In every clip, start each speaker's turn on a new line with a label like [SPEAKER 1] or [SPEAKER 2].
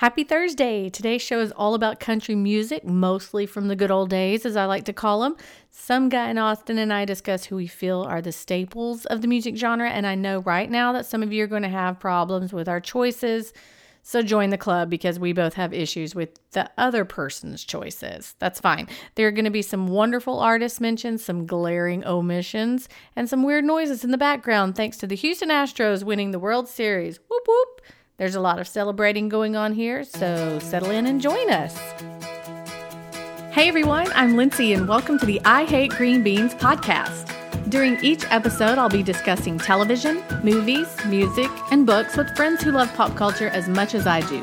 [SPEAKER 1] Happy Thursday! Today's show is all about country music, mostly from the good old days, as I like to call them. Some guy in Austin and I discuss who we feel are the staples of the music genre, and I know right now that some of you are going to have problems with our choices. So join the club because we both have issues with the other person's choices. That's fine. There are going to be some wonderful artists mentioned, some glaring omissions, and some weird noises in the background thanks to the Houston Astros winning the World Series. Whoop whoop. There's a lot of celebrating going on here, so settle in and join us. Hey everyone, I'm Lindsay and welcome to the I Hate Green Beans podcast. During each episode, I'll be discussing television, movies, music, and books with friends who love pop culture as much as I do.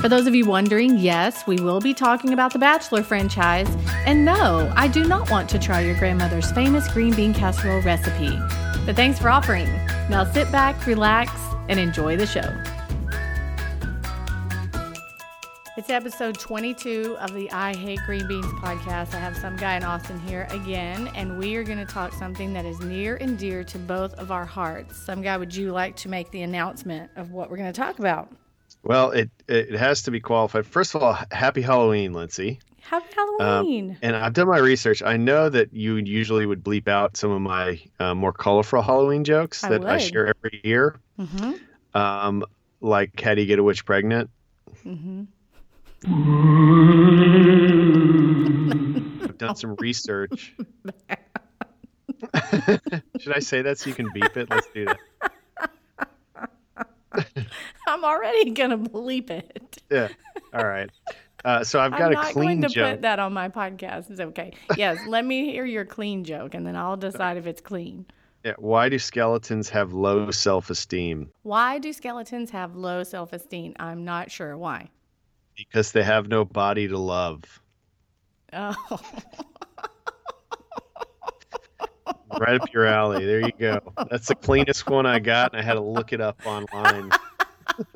[SPEAKER 1] For those of you wondering, yes, we will be talking about the Bachelor franchise. And no, I do not want to try your grandmother's famous green bean casserole recipe. But thanks for offering. Now sit back, relax, and enjoy the show. It's episode 22 of the I Hate Green Beans podcast. I have some guy in Austin here again, and we are going to talk something that is near and dear to both of our hearts. Some guy, would you like to make the announcement of what we're going to talk about?
[SPEAKER 2] Well, it it has to be qualified. First of all, happy Halloween, Lindsay.
[SPEAKER 1] Happy Halloween.
[SPEAKER 2] Um, and I've done my research. I know that you usually would bleep out some of my uh, more colorful Halloween jokes
[SPEAKER 1] I
[SPEAKER 2] that I share every year.
[SPEAKER 1] Mm-hmm.
[SPEAKER 2] Um, like, how do you get a witch pregnant?
[SPEAKER 1] Mm-hmm.
[SPEAKER 2] I've done some research. Should I say that so you can beep it? Let's do that.
[SPEAKER 1] I'm already going to bleep it.
[SPEAKER 2] Yeah. All right. Uh, so I've got
[SPEAKER 1] I'm
[SPEAKER 2] a
[SPEAKER 1] not going to put that on my podcast. It's okay. Yes, let me hear your clean joke, and then I'll decide if it's clean.
[SPEAKER 2] Yeah. Why do skeletons have low self-esteem?
[SPEAKER 1] Why do skeletons have low self esteem? I'm not sure why.
[SPEAKER 2] Because they have no body to love.
[SPEAKER 1] Oh,
[SPEAKER 2] Right up your alley. There you go. That's the cleanest one I got, and I had to look it up online.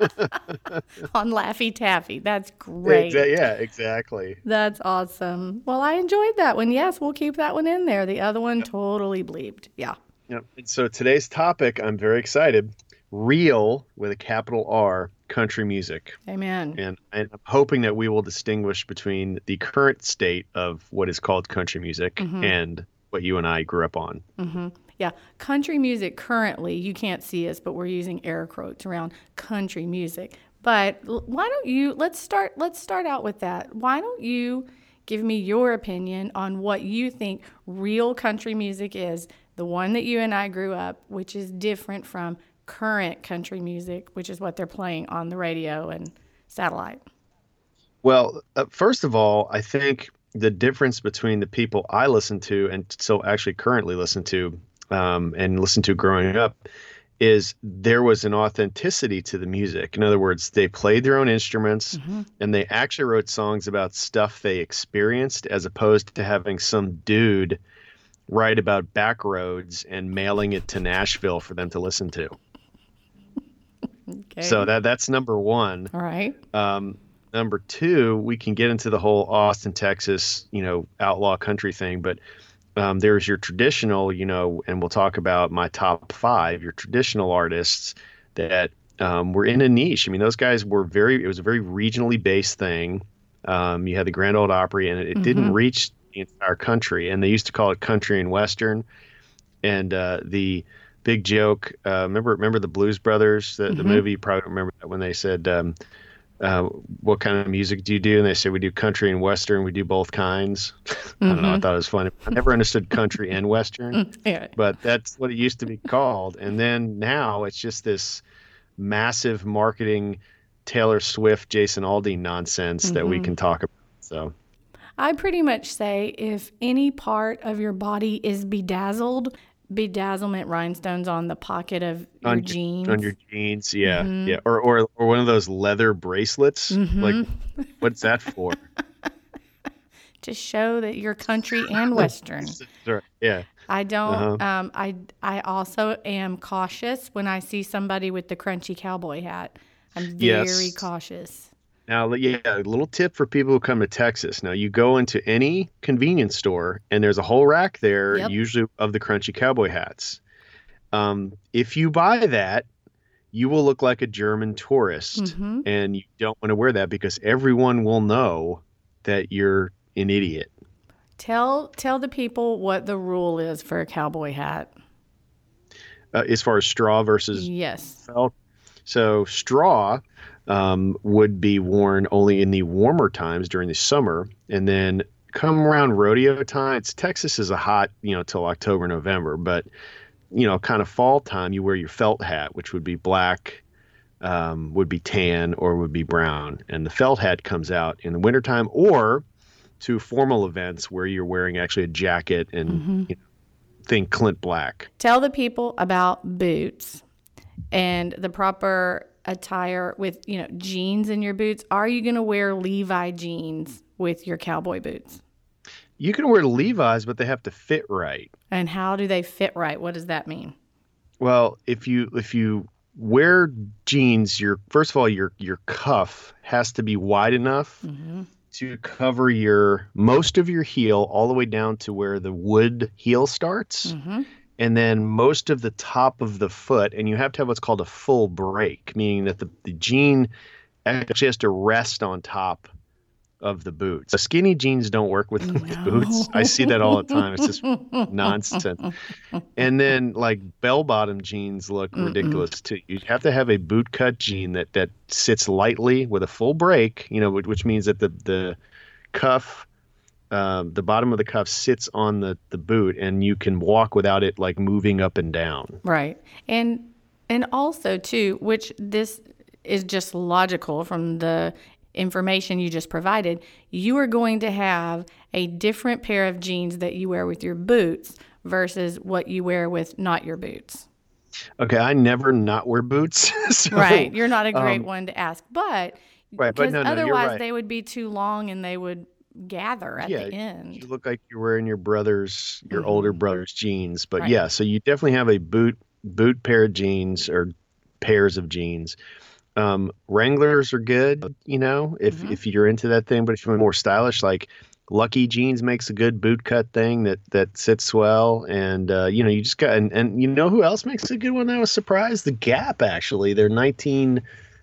[SPEAKER 1] on Laffy Taffy. That's great.
[SPEAKER 2] Yeah, exactly.
[SPEAKER 1] That's awesome. Well, I enjoyed that one. Yes, we'll keep that one in there. The other one totally bleeped. Yeah.
[SPEAKER 2] Yep. And so today's topic, I'm very excited. Real with a capital R, country music,
[SPEAKER 1] Amen.
[SPEAKER 2] and, and I'm hoping that we will distinguish between the current state of what is called country music
[SPEAKER 1] Mhm.
[SPEAKER 2] and what you and I grew up on.
[SPEAKER 1] hmm Yeah. Country music currently, you can't see us, but we're using air quotes around country music. But why don't you let's start let's start out with that. Why don't you give me your opinion on what you think real country music is, the one that you and I grew up, which is different from current country music, which is what they're playing on the radio and satellite.
[SPEAKER 2] Well, uh, first of all, I think the difference between the people I listen to and so actually currently listen to um, and listen to growing up is there was an authenticity to the music. In other words, they played their own instruments
[SPEAKER 1] Mhm.
[SPEAKER 2] and they actually wrote songs about stuff they experienced as opposed to having some dude write about back roads and mailing it to Nashville for them to listen to.
[SPEAKER 1] Okay.
[SPEAKER 2] So that that's number 1.
[SPEAKER 1] all right.
[SPEAKER 2] Um, number two, we can get into the whole Austin, Texas, you know, outlaw country thing, but um, there's your traditional, you know, and we'll talk about my top five, your traditional artists that um, were in a niche. I mean, those guys were very, it was a very regionally based thing. Um, you had the Grand Ole Opry, and it, it didn't
[SPEAKER 1] Mhm.
[SPEAKER 2] reach the entire country, and they used to call it country and western. And uh, the big joke, uh, remember, remember the Blues Brothers, the, the
[SPEAKER 1] Mhm.
[SPEAKER 2] movie? You probably remember that when they said, um, uh, "What kind of music do you do?" And they said, "We do country and western. We do both kinds." I don't know. I
[SPEAKER 1] Mhm.
[SPEAKER 2] thought it was funny. I never understood country and western,
[SPEAKER 1] Yeah.
[SPEAKER 2] but that's what it used to be called. And then now it's just this massive marketing Taylor Swift, Jason Aldean nonsense that we
[SPEAKER 1] Mhm.
[SPEAKER 2] can talk about. So
[SPEAKER 1] I pretty much say if any part of your body is bedazzled, bedazzlement rhinestones on the pocket of your
[SPEAKER 2] On your-
[SPEAKER 1] jeans.
[SPEAKER 2] on your jeans, yeah,
[SPEAKER 1] Mhm.
[SPEAKER 2] yeah, or, or or one of those leather bracelets. Like,
[SPEAKER 1] Mhm.
[SPEAKER 2] what's that for?
[SPEAKER 1] to show that you're country and western.
[SPEAKER 2] Yeah,
[SPEAKER 1] I don't.
[SPEAKER 2] Uh-huh.
[SPEAKER 1] Um, I I also am cautious when I see somebody with the crunchy cowboy hat. I'm very
[SPEAKER 2] Yes.
[SPEAKER 1] cautious.
[SPEAKER 2] Now, yeah, a little tip for people who come to Texas. Now, you go into any convenience store, and there's a whole rack there,
[SPEAKER 1] Yep.
[SPEAKER 2] usually of the crunchy cowboy hats. Um, if you buy that, you will look like a German tourist,
[SPEAKER 1] Mhm.
[SPEAKER 2] and you don't want to wear that because everyone will know that you're an idiot.
[SPEAKER 1] Tell tell the people what the rule is for a cowboy hat.
[SPEAKER 2] Uh, as far as straw versus
[SPEAKER 1] Yes.
[SPEAKER 2] felt. So straw um, would be worn only in the warmer times during the summer, and then come around rodeo time. It's Texas is a hot, you know, till October, November, but you know, kind of fall time, you wear your felt hat, which would be black, um, would be tan, or would be brown, and the felt hat comes out in the wintertime or to formal events where you're wearing actually a jacket and
[SPEAKER 1] Mm-hmm.
[SPEAKER 2] you know, think Clint Black.
[SPEAKER 1] Tell the people about boots and the proper attire with, you know, jeans in your boots. Are you going to wear Levi jeans with your cowboy boots?
[SPEAKER 2] You can wear Levi's, but they have to fit right.
[SPEAKER 1] And how do they fit right? What does that mean?
[SPEAKER 2] Well, if you if you wear jeans, your first of all your your cuff has to be wide enough
[SPEAKER 1] Mm-hmm.
[SPEAKER 2] to cover your most of your heel all the way down to where the wood heel starts,
[SPEAKER 1] Mm-hmm.
[SPEAKER 2] And then most of the top of the foot, and you have to have what's called a full break, meaning that the, the jean actually has to rest on top of the boots. The skinny jeans don't work with, with boots. I see that all the time. It's just nonsense. And then like bell bottom jeans look
[SPEAKER 1] Mm-mm.
[SPEAKER 2] ridiculous too. You have to have a boot cut jean that that sits lightly with a full break, you know, which, which means that the the cuff um, the bottom of the cuff sits on the the boot and you can walk without it like moving up and down.
[SPEAKER 1] Right. And and also too, which this is just logical from the information you just provided, you are going to have a different pair of jeans that you wear with your boots versus what you wear with not your boots.
[SPEAKER 2] Okay, I never not wear boots. so,
[SPEAKER 1] right. You're not a great
[SPEAKER 2] um,
[SPEAKER 1] one to ask, but
[SPEAKER 2] Right, but
[SPEAKER 1] because
[SPEAKER 2] no, no, you're
[SPEAKER 1] otherwise
[SPEAKER 2] right.
[SPEAKER 1] they would be too long and they would gather at
[SPEAKER 2] Yeah,
[SPEAKER 1] the end.
[SPEAKER 2] You look like you're wearing your brother's, your
[SPEAKER 1] Mhm.
[SPEAKER 2] older brother's jeans. But
[SPEAKER 1] Right.
[SPEAKER 2] yeah, so you definitely have a boot boot pair of jeans or pairs of jeans. Um, Wranglers are good, you know, if
[SPEAKER 1] Mhm.
[SPEAKER 2] if you're into that thing. But if you're more stylish, like Lucky Jeans makes a good boot cut thing that that sits well. And uh, you know, you just got and, and you know who else makes a good one? I was surprised. The Gap actually. They're 19.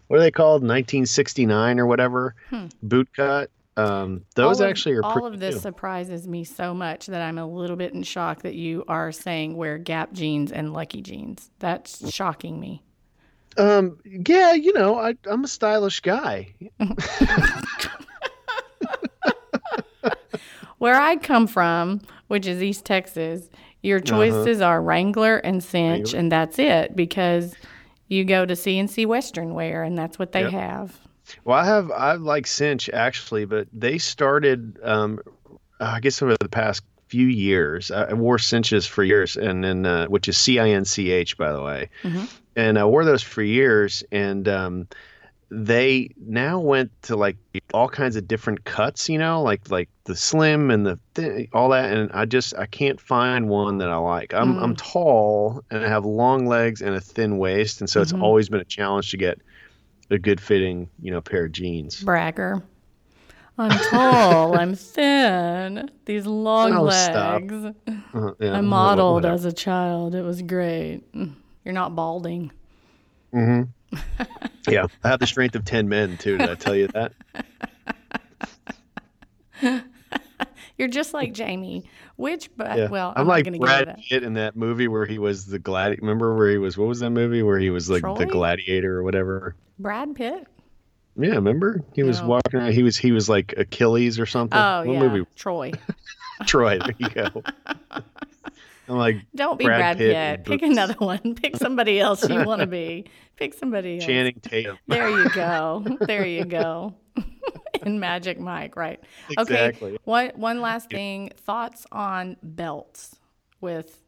[SPEAKER 2] What are they called? 1969 or whatever
[SPEAKER 1] Hmm.
[SPEAKER 2] boot cut. Um, those
[SPEAKER 1] All of-
[SPEAKER 2] actually are
[SPEAKER 1] all of this
[SPEAKER 2] new.
[SPEAKER 1] surprises me so much that I'm a little bit in shock that you are saying wear Gap jeans and Lucky jeans. That's shocking me.
[SPEAKER 2] Um, yeah, you know, I, I'm a stylish guy.
[SPEAKER 1] Where I come from, which is East Texas, your choices are Wrangler and Cinch,
[SPEAKER 2] Uh-huh. Wrangler.
[SPEAKER 1] and that's it because you go to CNC Western Wear, and that's what they
[SPEAKER 2] Yep.
[SPEAKER 1] have.
[SPEAKER 2] Well, I have I like Cinch actually, but they started, um, I guess over the past few years. I I wore cinches for years, and then uh, which is C I N C H by the way,
[SPEAKER 1] Mhm.
[SPEAKER 2] and I wore those for years, and um, they now went to like all kinds of different cuts, you know, like like the slim and the thin, all that, and I just I can't find one that I like. I'm I'm tall and I have long legs and a thin waist, and so it's
[SPEAKER 1] Mhm.
[SPEAKER 2] always been a challenge to get a good fitting, you know, pair of jeans.
[SPEAKER 1] Bragger. I'm tall. I'm thin. These long
[SPEAKER 2] Oh,
[SPEAKER 1] legs.
[SPEAKER 2] Uh, yeah,
[SPEAKER 1] I modeled
[SPEAKER 2] whatever.
[SPEAKER 1] as a child. It was great. Mm. You're not balding.
[SPEAKER 2] Mm-hmm. yeah, I have the strength of ten men too. Did I tell you that?
[SPEAKER 1] You're just like Jamie. Which, but
[SPEAKER 2] Yeah.
[SPEAKER 1] well,
[SPEAKER 2] I'm,
[SPEAKER 1] I'm,
[SPEAKER 2] like
[SPEAKER 1] not going to get into
[SPEAKER 2] Brad. Pitt in that movie where he was the gladi. Remember where he was? What was that movie where he was like the gladiator or whatever?
[SPEAKER 1] Brad Pitt.
[SPEAKER 2] Yeah, remember he was
[SPEAKER 1] No.
[SPEAKER 2] walking around. He was he was like Achilles or something.
[SPEAKER 1] Oh
[SPEAKER 2] what
[SPEAKER 1] yeah,
[SPEAKER 2] movie?
[SPEAKER 1] Troy.
[SPEAKER 2] Troy. There you go. I'm like
[SPEAKER 1] Don't be
[SPEAKER 2] Brad
[SPEAKER 1] Brad,
[SPEAKER 2] Pitt
[SPEAKER 1] Pitt. Pick another one. Pick somebody else you want to be. Pick somebody else.
[SPEAKER 2] Channing Tatum.
[SPEAKER 1] There you go. There you go. and Magic Mike, right?
[SPEAKER 2] Exactly.
[SPEAKER 1] Okay. One one last thing. Thoughts on belts with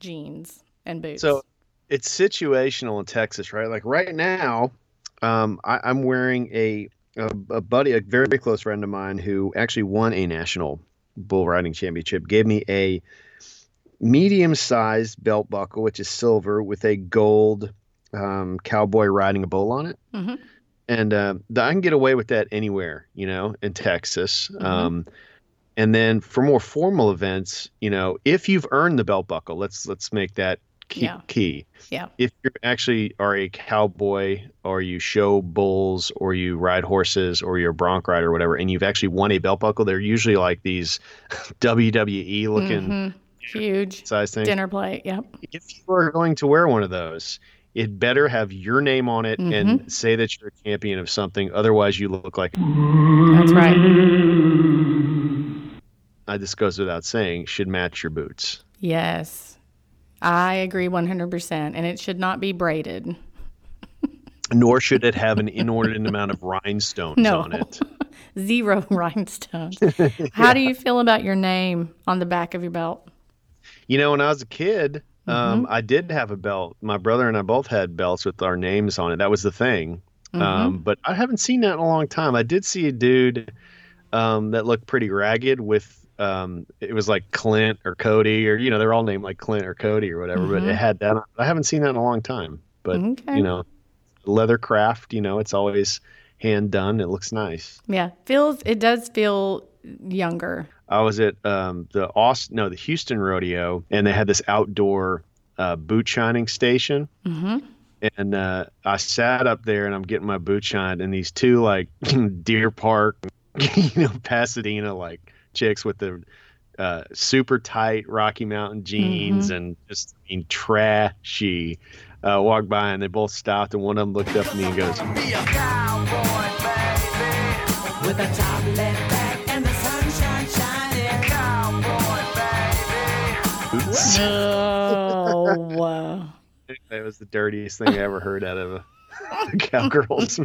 [SPEAKER 1] jeans and boots.
[SPEAKER 2] So it's situational in Texas, right? Like right now, um, I, I'm wearing a, a a buddy, a very, very close friend of mine who actually won a national bull riding championship, gave me a medium-sized belt buckle, which is silver, with a gold um, cowboy riding a bull on it.
[SPEAKER 1] Mhm.
[SPEAKER 2] And uh, I can get away with that anywhere, you know, in Texas.
[SPEAKER 1] Mhm.
[SPEAKER 2] Um, and then for more formal events, you know, if you've earned the belt buckle, let's let's make that key.
[SPEAKER 1] Yeah.
[SPEAKER 2] key.
[SPEAKER 1] Yeah.
[SPEAKER 2] If you actually are a cowboy or you show bulls or you ride horses or you're a bronc rider or whatever, and you've actually won a belt buckle, they're usually like these WWE looking
[SPEAKER 1] Mhm. Huge
[SPEAKER 2] size things.
[SPEAKER 1] dinner plate. Yep.
[SPEAKER 2] If you are going to wear one of those, it better have your name on it
[SPEAKER 1] Mm-hmm.
[SPEAKER 2] and say that you're a champion of something. Otherwise, you look like
[SPEAKER 1] That's right.
[SPEAKER 2] I, this goes without saying, should match your boots.
[SPEAKER 1] Yes. I agree 100%. And it should not be braided.
[SPEAKER 2] Nor should it have an inordinate amount of rhinestones
[SPEAKER 1] No.
[SPEAKER 2] on it.
[SPEAKER 1] Zero rhinestones. How do you feel about your name on the back of your belt?
[SPEAKER 2] You know, when I was a kid, um,
[SPEAKER 1] Mm-hmm.
[SPEAKER 2] I did have a belt. My brother and I both had belts with our names on it. That was the thing.
[SPEAKER 1] Mm-hmm.
[SPEAKER 2] Um, but I haven't seen that in a long time. I did see a dude um, that looked pretty ragged with. Um, it was like Clint or Cody, or you know, they're all named like Clint or Cody or whatever. But it had that. I haven't seen that in a long time. But
[SPEAKER 1] Mm-hmm. Okay.
[SPEAKER 2] you know, leather craft. You know, it's always hand done. It looks nice.
[SPEAKER 1] Yeah. Feels, it does feel younger.
[SPEAKER 2] I was at um, the Austin, no, the Houston rodeo, and they had this outdoor uh, boot shining station.
[SPEAKER 1] hmm
[SPEAKER 2] And uh, I sat up there, and I'm getting my boot shined, and these two like Deer Park, you know, Pasadena like chicks with the uh, super tight Rocky Mountain jeans and just I mean trashy. Uh, walked by and they both stopped, and one of them looked up at me and goes,
[SPEAKER 1] Oh.
[SPEAKER 2] That was the dirtiest thing I ever heard out of a, a cowgirl's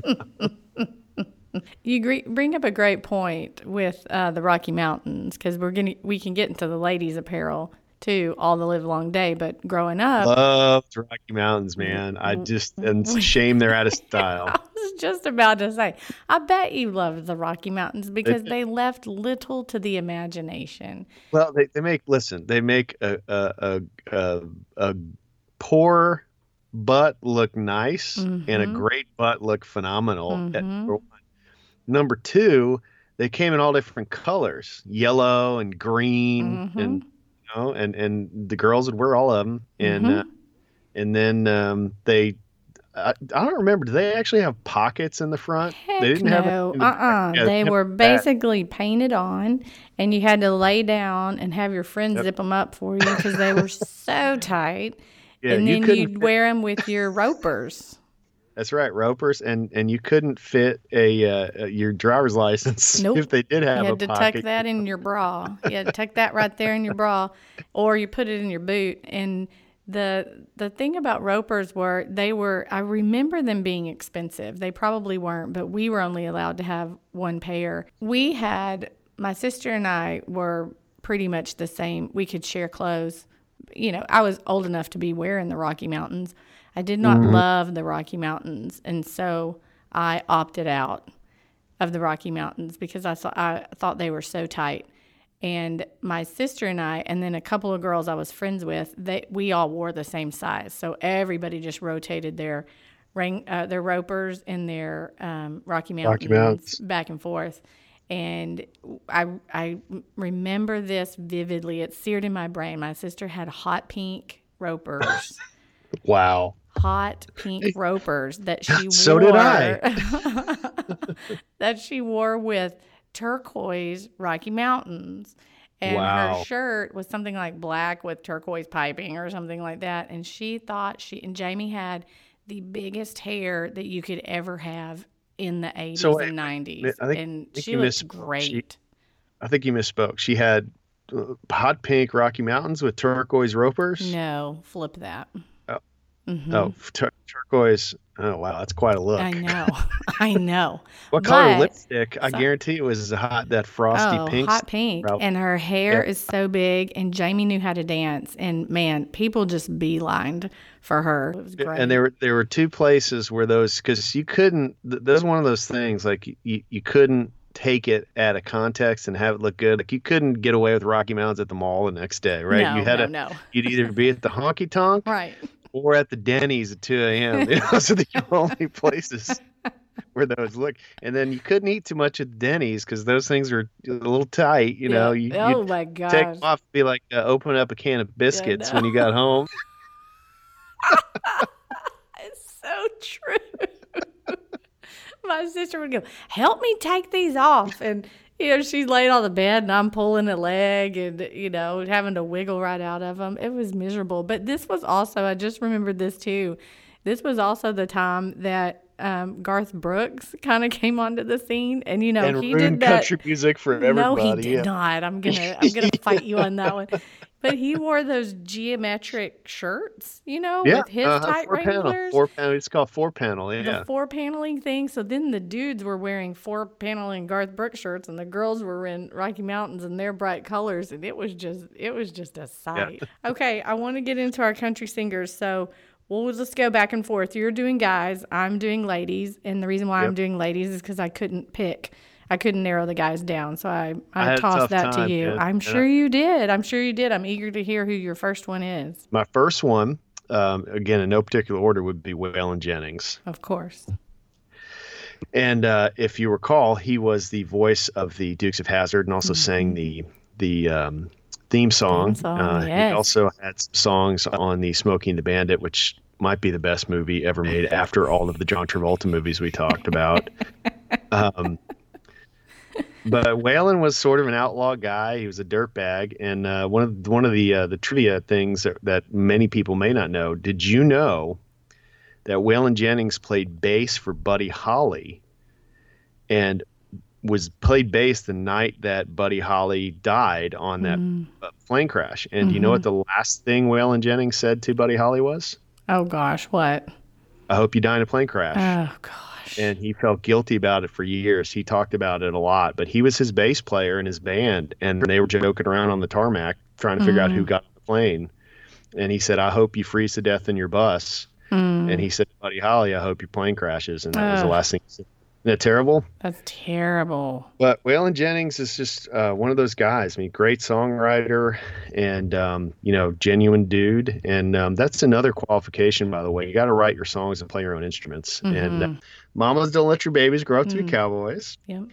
[SPEAKER 1] You gre- bring up a great point with uh, the Rocky Mountains because we're gonna we can get into the ladies' apparel too all the live long day. But growing up,
[SPEAKER 2] Loved Rocky Mountains, man. I just and it's a shame they're out of style.
[SPEAKER 1] I was just about to say, I bet you loved the Rocky Mountains because they left little to the imagination.
[SPEAKER 2] Well, they, they make listen. They make a a a, a, a poor butt look nice and a
[SPEAKER 1] Mhm.
[SPEAKER 2] great butt look phenomenal. at
[SPEAKER 1] Mhm.
[SPEAKER 2] number one. Number two, they came in all different colors, yellow and green,
[SPEAKER 1] Mhm.
[SPEAKER 2] and know, and and the girls would wear all of them, and
[SPEAKER 1] Mhm.
[SPEAKER 2] uh, and then um, they. I, I don't remember. Do they actually have pockets in the front?
[SPEAKER 1] Heck
[SPEAKER 2] they didn't have
[SPEAKER 1] no.
[SPEAKER 2] the
[SPEAKER 1] Uh uh
[SPEAKER 2] Yeah,
[SPEAKER 1] They were
[SPEAKER 2] back.
[SPEAKER 1] basically painted on, and you had to lay down and have your friend
[SPEAKER 2] Yep.
[SPEAKER 1] zip them up for you because they were so tight.
[SPEAKER 2] Yeah,
[SPEAKER 1] and then
[SPEAKER 2] couldn't
[SPEAKER 1] you'd wear them with your ropers.
[SPEAKER 2] That's right, ropers, and and you couldn't fit a uh, your driver's license
[SPEAKER 1] Nope.
[SPEAKER 2] if they did have
[SPEAKER 1] You had to
[SPEAKER 2] pocket.
[SPEAKER 1] tuck that in your bra. You had to tuck that right there in your bra, or you put it in your boot. And the the thing about ropers were they were. I remember them being expensive. They probably weren't, but we were only allowed to have one pair. We had my sister and I were pretty much the same. We could share clothes. You know, I was old enough to be wearing the Rocky Mountains. I did not love the Rocky Mountains, and so I opted out of the Rocky Mountains because I thought I thought they were so tight. And my sister and I, and then a couple of girls I was friends with, they we all wore the same size. So everybody just rotated their ring, uh, their ropers and their um, Rocky Mountains,
[SPEAKER 2] Mountains.
[SPEAKER 1] back and forth. And I I remember this vividly. It's seared in my brain. My sister had hot pink ropers
[SPEAKER 2] Wow.
[SPEAKER 1] Hot pink ropers that she
[SPEAKER 2] So
[SPEAKER 1] wore.
[SPEAKER 2] So did I.
[SPEAKER 1] that she wore with turquoise Rocky Mountains. And
[SPEAKER 2] Wow.
[SPEAKER 1] her shirt was something like black with turquoise piping or something like that. And she thought she and Jamie had the biggest hair that you could ever have in the 80s
[SPEAKER 2] So,
[SPEAKER 1] and 90s.
[SPEAKER 2] I think-
[SPEAKER 1] and
[SPEAKER 2] I think
[SPEAKER 1] she looked
[SPEAKER 2] misspoke.
[SPEAKER 1] great.
[SPEAKER 2] She- I think you misspoke. She had uh, hot pink Rocky Mountains with turquoise ropers.
[SPEAKER 1] no, flip that.
[SPEAKER 2] Oh.
[SPEAKER 1] Mhm.
[SPEAKER 2] Oh, tur- turquoise. Oh wow, that's quite a look.
[SPEAKER 1] I know. I know.
[SPEAKER 2] What color
[SPEAKER 1] But-
[SPEAKER 2] lipstick? I
[SPEAKER 1] so-
[SPEAKER 2] guarantee it was hot that frosty
[SPEAKER 1] oh,
[SPEAKER 2] pink.
[SPEAKER 1] hot pink, and her hair
[SPEAKER 2] Yeah.
[SPEAKER 1] is so big. And Jamie knew how to dance, and man, people just beelined for her. It was great.
[SPEAKER 2] And there were there were two places where those because you couldn't. th- That's one of those things like you you couldn't take it at a context and have it look good. Like you couldn't get away with Rocky Mountains at the mall the next day, right?
[SPEAKER 1] No,
[SPEAKER 2] you had
[SPEAKER 1] no,
[SPEAKER 2] to.
[SPEAKER 1] no.
[SPEAKER 2] You'd either be at the honky tonk
[SPEAKER 1] Right.
[SPEAKER 2] Or at the Denny's at 2 a.m. Those are the only places where those look. And then you couldn't eat too much at Denny's because those things are a little tight. You know, you,
[SPEAKER 1] oh my gosh.
[SPEAKER 2] take them off, be like uh, opening up a can of biscuits when you got home.
[SPEAKER 1] it's so true. My sister would go, "Help me take these off," and you know she's laying on the bed and I'm pulling a leg and you know having to wiggle right out of them. It was miserable. But this was also I just remembered this too. This was also the time that um, Garth Brooks kind of came onto the scene, and you know
[SPEAKER 2] and
[SPEAKER 1] he did that.
[SPEAKER 2] country music for everybody.
[SPEAKER 1] No, he did
[SPEAKER 2] yeah.
[SPEAKER 1] not. I'm gonna I'm gonna fight you on that one. But he wore those geometric shirts, you know,
[SPEAKER 2] Yeah,
[SPEAKER 1] with his
[SPEAKER 2] uh-huh,
[SPEAKER 1] tight
[SPEAKER 2] four panel, four panel. It's called four panel. Yeah,
[SPEAKER 1] the four paneling thing. So then the dudes were wearing four paneling Garth Brooks shirts, and the girls were in Rocky Mountains in their bright colors, and it was just it was just a sight. Okay, I want to get into our country singers, so. We'll just go back and forth. You're doing guys, I'm doing ladies, and the reason why I'm doing ladies is because I couldn't pick. I couldn't narrow the guys down, so I,
[SPEAKER 2] I
[SPEAKER 1] I, tossed that
[SPEAKER 2] time,
[SPEAKER 1] to you.
[SPEAKER 2] yeah,
[SPEAKER 1] I'm sure
[SPEAKER 2] I-
[SPEAKER 1] you did. I'm sure you did. I'm eager to hear who your first one is.
[SPEAKER 2] my first one, um, again in no particular order, would be Waylon Jennings.
[SPEAKER 1] Of course.
[SPEAKER 2] And uh, if you recall, he was the voice of the Dukes of Hazzard and also sang the the um, theme song.
[SPEAKER 1] Theme song,
[SPEAKER 2] uh,
[SPEAKER 1] yes.
[SPEAKER 2] He also had some songs on the Smokey and the Bandit, which might be the best movie ever made after all of the John Travolta movies we talked about. um, but Waylon was sort of an outlaw guy. He was a dirtbag, and uh, one of one of the uh, the trivia things that, that many people may not know. Did you know that Waylon Jennings played bass for Buddy Holly, and was played bass the night that Buddy Holly died on that
[SPEAKER 1] Mm.
[SPEAKER 2] uh, plane crash? And you know what the last thing Waylon Jennings said to Buddy Holly was?
[SPEAKER 1] Oh gosh, what?
[SPEAKER 2] "I hope you die in a plane crash."
[SPEAKER 1] Oh gosh.
[SPEAKER 2] and he felt guilty about it for years. He talked about it a lot, but he was his bass player in his band, and they were joking around on the tarmac trying to figure out who got on the plane. And he said, "I hope you freeze to death in your bus."
[SPEAKER 1] Mm,
[SPEAKER 2] And he said, "Buddy Holly, I hope your plane crashes." And that was the last thing. He that terrible?
[SPEAKER 1] that's terrible.
[SPEAKER 2] But Waylon Jennings is just uh, one of those guys. I mean, great songwriter and um, you know, genuine dude. And um, that's another qualification, by the way. You got to write your songs and play your own instruments. And uh,
[SPEAKER 1] Mhm.
[SPEAKER 2] mamas don't let your babies grow up to be
[SPEAKER 1] Mm.
[SPEAKER 2] cowboys.
[SPEAKER 1] Yep.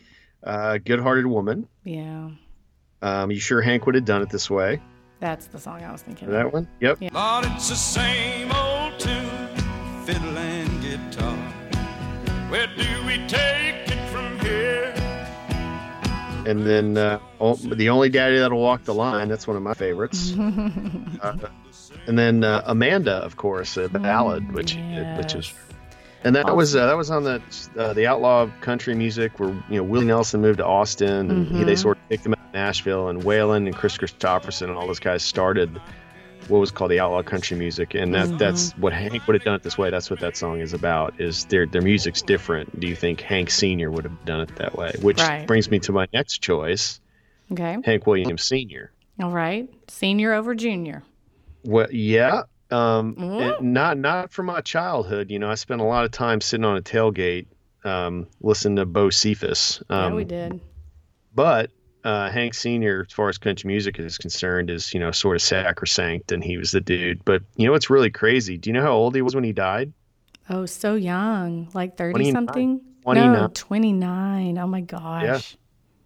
[SPEAKER 2] Uh, good-hearted woman.
[SPEAKER 1] Yeah.
[SPEAKER 2] Um, you sure Hank would have done it this way?
[SPEAKER 1] That's the song I was thinking. Of.
[SPEAKER 2] That
[SPEAKER 1] of.
[SPEAKER 2] one? Yep.
[SPEAKER 1] Yeah.
[SPEAKER 3] Lord, it's the same old tune, fiddle and guitar. Where
[SPEAKER 2] And then uh, oh, the only daddy that'll walk the line. That's one of my favorites. uh, and then uh, Amanda, of course, a ballad, which which is, and that was uh, that was on the uh, the outlaw of country music where you know Willie Nelson moved to Austin and he, they
[SPEAKER 1] Mhm.
[SPEAKER 2] sort of picked him out of Nashville and Waylon and Kris Kristofferson and all those guys started what was called the outlaw country music and that that's what Hank would have done it this way. That's what that song is about. Is their their music's different. Do you think Hank Senior would have done it that way? Which
[SPEAKER 1] Right.
[SPEAKER 2] brings me to my next choice,
[SPEAKER 1] Okay.
[SPEAKER 2] Hank Williams Senior.
[SPEAKER 1] All right. Senior over junior.
[SPEAKER 2] Well, yeah. Um,
[SPEAKER 1] Mm.
[SPEAKER 2] not not from my childhood. You know, I spent a lot of time sitting on a tailgate, um, listening to Bocephus. Um,
[SPEAKER 1] yeah, we did.
[SPEAKER 2] But uh, Hank Senior, as far as country music is concerned, is you know sort of sacrosanct, and he was the dude. But you know what's really crazy? Do you know how old he was when he died?
[SPEAKER 1] Oh, so young. Like 30
[SPEAKER 2] 29.
[SPEAKER 1] something?
[SPEAKER 2] 29.
[SPEAKER 1] No, 29. Oh my gosh.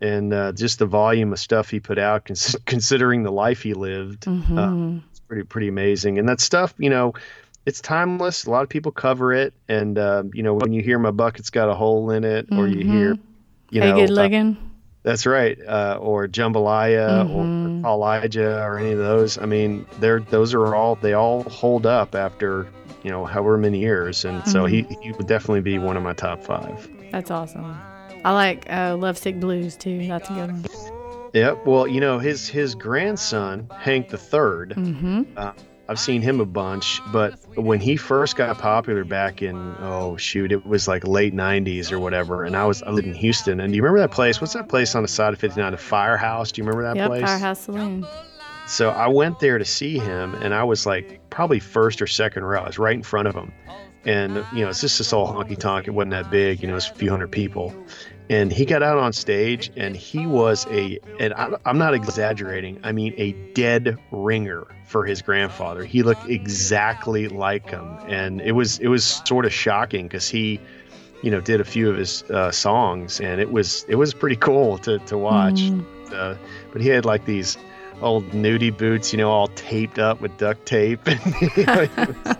[SPEAKER 1] Yeah.
[SPEAKER 2] And uh, just the volume of stuff he put out, cons- considering the life he lived,
[SPEAKER 1] Mhm.
[SPEAKER 2] it's pretty pretty amazing. And that stuff, you know, it's timeless. A lot of people cover it, and uh, you know, when you hear my bucket's got a hole in it, or you hear, you
[SPEAKER 1] hey,
[SPEAKER 2] know,
[SPEAKER 1] good
[SPEAKER 2] uh,
[SPEAKER 1] looking.
[SPEAKER 2] That's right, uh, or Jambalaya
[SPEAKER 1] Mhm.
[SPEAKER 2] or Kaw-Liga or any of those. I mean, they're those are all they all hold up after you know however many years, and so he he would definitely be one of my top five.
[SPEAKER 1] That's awesome. I like uh, Love Sick Blues too. That's a good one.
[SPEAKER 2] Yep. Well, you know his his grandson Hank the 3rd
[SPEAKER 1] Mm-hmm.
[SPEAKER 2] I've seen him a bunch, but when he first got popular back in oh shoot, it was like late '90s or whatever, and I was I lived in Houston. And do you remember that place? What's that place on the side of 59? The Firehouse. Do you remember that
[SPEAKER 1] Yep,
[SPEAKER 2] place?
[SPEAKER 1] Firehouse Saloon.
[SPEAKER 2] So I went there to see him, and I was like probably first or second row. I was right in front of him, and you know it's just this old honky tonk. It wasn't that big, you know, it's a few hundred people. And he got out on stage, and he was a, and I'm not exaggerating. I mean, a dead ringer for his grandfather. He looked exactly like him, and it was it was sort of shocking because he, you know, did a few of his uh, songs, and it was it was pretty cool to to watch.
[SPEAKER 1] Mhm.
[SPEAKER 2] Uh, but he had like these old nudie boots, you know, all taped up with duct tape. And, you know, was-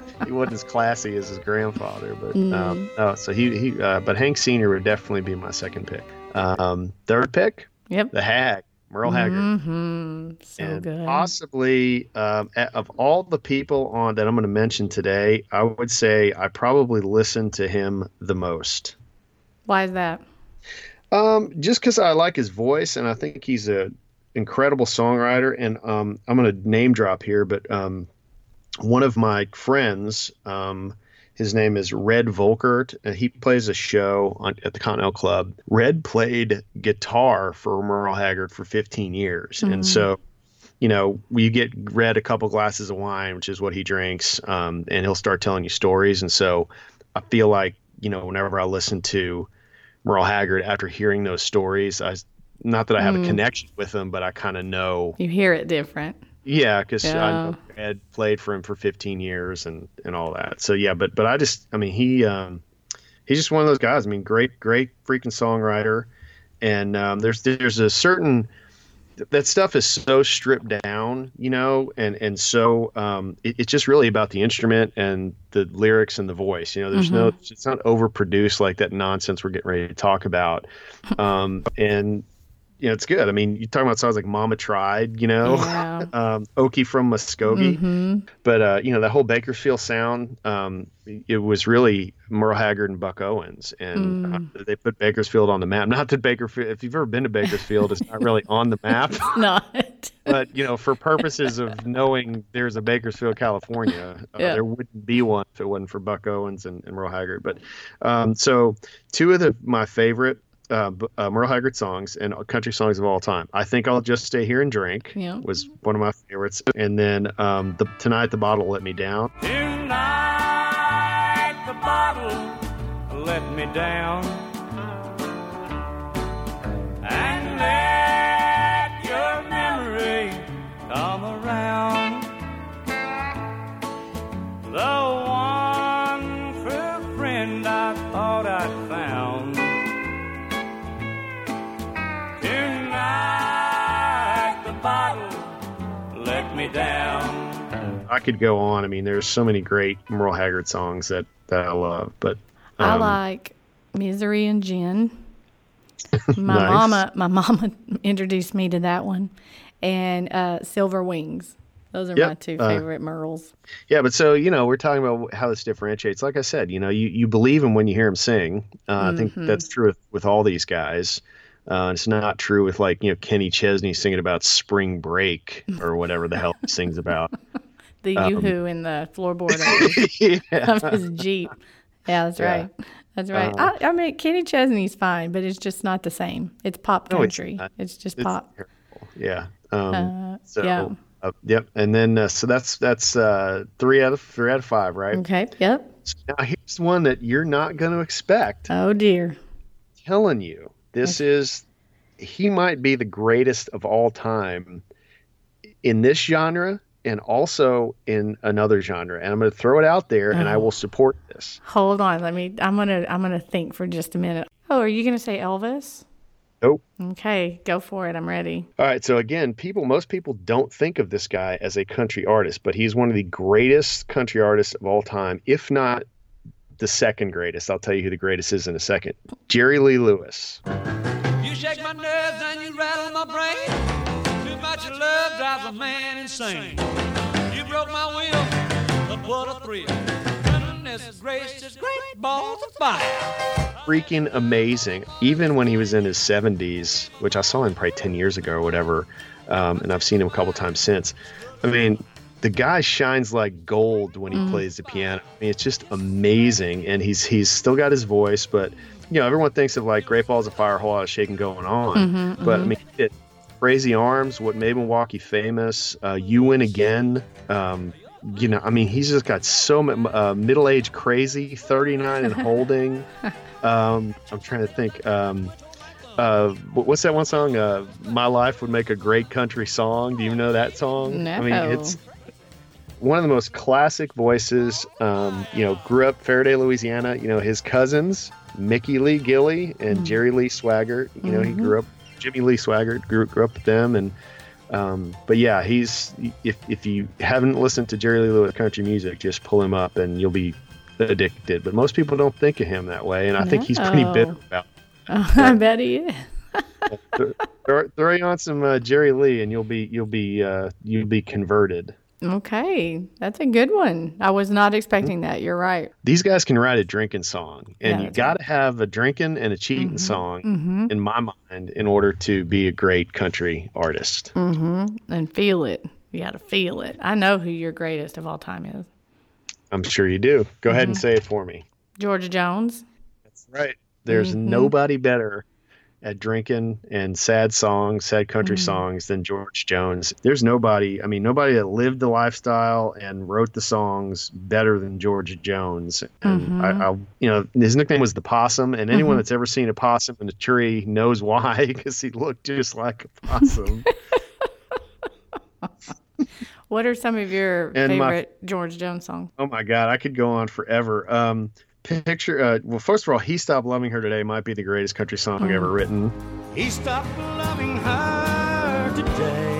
[SPEAKER 2] he wasn't as classy as his grandfather, but
[SPEAKER 1] Mm.
[SPEAKER 2] um, oh, so he he. Uh, but Hank Senior would definitely be my second pick. Um, third pick,
[SPEAKER 1] Yep.
[SPEAKER 2] the Hag, Merle Haggard.
[SPEAKER 1] Mm-hmm. So
[SPEAKER 2] and
[SPEAKER 1] good.
[SPEAKER 2] possibly um, of all the people on that I'm going to mention today, I would say I probably listen to him the most.
[SPEAKER 1] Why is that?
[SPEAKER 2] Um, just because I like his voice, and I think he's a incredible songwriter. And um, I'm going to name drop here, but um, one of my friends, um, his name is Red Volkaert, and he plays a show on, at the Continental Club. Red played guitar for Merle Haggard for 15 years, and so. You know, you get Red a couple glasses of wine, which is what he drinks, um, and he'll start telling you stories. And so, I feel like you know, whenever I listen to Merle Haggard after hearing those stories. I not that I have a connection with him, but I kind of know.
[SPEAKER 1] You hear it different.
[SPEAKER 2] Yeah, because I
[SPEAKER 1] Yeah.
[SPEAKER 2] know Ed played for him for 15 years and and all that. So yeah, but but I just I mean he um he's just one of those guys. I mean, great great freaking songwriter, and um, there's there's a certain that stuff is so stripped down, you know, and and so um, it, it's just really about the instrument and the lyrics and the voice. You know, there's no, it's not overproduced like that nonsense we're getting ready to talk about, um, and you know, it's good. I mean, you're talking about songs like "Mama Tried," you know,
[SPEAKER 1] Yeah.
[SPEAKER 2] um, "Okie from Muskogee,"
[SPEAKER 1] hmm
[SPEAKER 2] but uh, you know, that whole Bakersfield sound, um, it was really Merle Haggard and Buck Owens, and
[SPEAKER 1] Mm.
[SPEAKER 2] uh, they put Bakersfield on the map. Not that Bakerfield, if you've ever been to Bakersfield, it's not really on the map
[SPEAKER 1] Not.
[SPEAKER 2] but you know, for purposes of knowing there's a Bakersfield, California, uh,
[SPEAKER 1] Yeah.
[SPEAKER 2] there wouldn't be one if it wasn't for Buck Owens and, and Merle Haggard. But um, so, two of the my favorite uh, uh, Merle Haggard songs and country songs of all time. I think I'll just stay here and drink
[SPEAKER 1] Yeah.
[SPEAKER 2] was one of my favorites, and then um, the tonight the bottle let me down.
[SPEAKER 3] Tonight the bottle let me down I
[SPEAKER 2] could go on. I mean, there's so many great Merle Haggard songs that that I love, but
[SPEAKER 1] I
[SPEAKER 2] um,
[SPEAKER 1] like Misery and Gin. My
[SPEAKER 2] Nice.
[SPEAKER 1] mama, my mama introduced me to that one, and uh, Silver Wings. Those are
[SPEAKER 2] Yep,
[SPEAKER 1] my two
[SPEAKER 2] uh,
[SPEAKER 1] favorite Merles.
[SPEAKER 2] Yeah, but so you know, we're talking about how this differentiates. Like I said, you know, you, you believe him when you hear him sing. Uh, I think that's true with, with all these guys. Uh, it's not true with like you know Kenny Chesney singing about spring break or whatever the hell he sings about.
[SPEAKER 1] The
[SPEAKER 2] um,
[SPEAKER 1] yoo-hoo in the floorboard of his,
[SPEAKER 2] yeah.
[SPEAKER 1] of his Jeep. Yeah, that's
[SPEAKER 2] Yeah.
[SPEAKER 1] right. That's right.
[SPEAKER 2] Uh,
[SPEAKER 1] I, I mean, Kenny Chesney's fine, but it's just not the same. It's pop
[SPEAKER 2] No, it's
[SPEAKER 1] country.
[SPEAKER 2] not.
[SPEAKER 1] It's, just
[SPEAKER 2] It's
[SPEAKER 1] pop.
[SPEAKER 2] terrible. Yeah. Um,
[SPEAKER 1] Uh,
[SPEAKER 2] so
[SPEAKER 1] yeah.
[SPEAKER 2] uh, yep. And then uh, so that's that's uh, three out of three out of five, right?
[SPEAKER 1] Okay. Yep.
[SPEAKER 2] So now here's one that you're not going to expect.
[SPEAKER 1] Oh dear.
[SPEAKER 2] telling you, this is he might be the greatest of all time in this genre and also in another genre. And I'm going to throw it out there, and I
[SPEAKER 1] Oh.
[SPEAKER 2] will support this.
[SPEAKER 1] Hold on. Let me. I'm gonna. I'm gonna think for just a minute. Oh, are you gonna say Elvis?
[SPEAKER 2] Nope.
[SPEAKER 1] Okay, go for it. I'm ready.
[SPEAKER 2] All right. So again, people, most people don't think of this guy as a country artist, but he's one of the greatest country artists of all time, if not the second greatest. I'll tell you who the greatest is in a second. Jerry Lee Lewis.
[SPEAKER 3] You shake my nerves and you rattle my brain. Too much love drives a man insane. You broke my will, but what a thrill. Goodness gracious, great balls of fire.
[SPEAKER 2] freaking amazing. Even when he was in his 70s, which I saw him probably 10 years ago or whatever, um, and I've seen him a couple times since. I mean, the guy shines like gold when he mm-hmm. plays the piano. I mean, it's just amazing, and he's he's still got his voice, but you know, everyone thinks of like Great Balls of Fire, a whole lot of shaking going on. Mm-hmm, but I mm-hmm. mean, it, Crazy Arms, what made Milwaukee famous, uh, You Win Again. Um, you know, I mean, he's just got so much uh, middle age crazy, 39 and holding. um, I'm trying to think. Um, uh, what's that one song? Uh, My Life Would Make a Great Country Song. Do you know that song? I mean, it's one of the most classic voices. Um, you know, grew up Ferriday, Louisiana. You know, his cousins, Mickey Lee Gilley and Jerry Lee Swaggart. You know, he grew up, Jimmy Lee Swaggart grew, grew up with them. And Um, but yeah, he's if if you haven't listened to Jerry Lee Lewis country music, just pull him up and you'll be addicted. But most people don't think of him that way, and I think he's pretty
[SPEAKER 1] No.
[SPEAKER 2] bitter about.
[SPEAKER 1] I bet he is.
[SPEAKER 2] Throw, throw on some uh, Jerry Lee, and you'll be you'll be uh, you'll be converted.
[SPEAKER 1] Okay, that's a good one. I was not expecting that. You're right.
[SPEAKER 2] These guys can write a drinking song, and
[SPEAKER 1] Yeah,
[SPEAKER 2] you got to have a drinking and a cheating song,
[SPEAKER 1] Mm-hmm.
[SPEAKER 2] in my mind, in order to be a great country artist.
[SPEAKER 1] Mm-hmm. And feel it. You got to feel it. I know who your greatest of all time is.
[SPEAKER 2] I'm sure you do. Go ahead and
[SPEAKER 1] Mm-hmm.
[SPEAKER 2] say it for me.
[SPEAKER 1] George Jones.
[SPEAKER 2] That's right. There's
[SPEAKER 1] Mm-hmm.
[SPEAKER 2] nobody better at drinking and sad songs, sad country
[SPEAKER 1] Mm-hmm.
[SPEAKER 2] songs than George Jones. There's nobody, I mean, nobody that lived the lifestyle and wrote the songs better than George Jones. And
[SPEAKER 1] Mm-hmm.
[SPEAKER 2] I, I, you know, his nickname was the possum, and anyone that's ever seen a possum in a tree knows why, because he looked just like a possum.
[SPEAKER 1] What are some of your
[SPEAKER 2] And my-
[SPEAKER 1] favorite George Jones songs?
[SPEAKER 2] oh my God, I could go on forever. Um, picture, uh, well, first of all, He Stopped Loving Her Today might be the greatest country song
[SPEAKER 1] Mm.
[SPEAKER 2] ever written.
[SPEAKER 3] He stopped loving her today.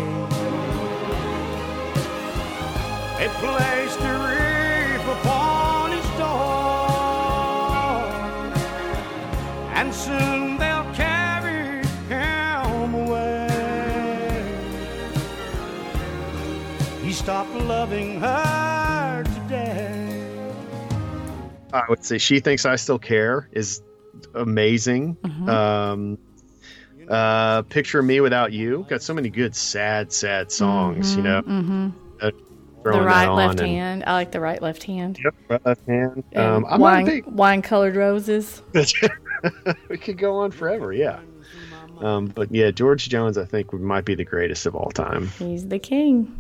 [SPEAKER 3] They placed a reef upon his door, and soon they'll carry him away. He stopped loving her
[SPEAKER 2] I would say she thinks I still care is amazing.
[SPEAKER 1] Mm-hmm.
[SPEAKER 2] Um, uh, picture me without you. Got so many good sad, sad songs. You know,
[SPEAKER 1] Mm-hmm.
[SPEAKER 2] uh,
[SPEAKER 1] The right, left
[SPEAKER 2] and-
[SPEAKER 1] hand. I like the right, left hand.
[SPEAKER 2] Yep, right left hand. Um, I'm
[SPEAKER 1] wine,
[SPEAKER 2] big.
[SPEAKER 1] wine colored roses.
[SPEAKER 2] we could go on forever. Yeah. Um, but yeah, George Jones, I think, would might be the greatest of all time.
[SPEAKER 1] He's the king.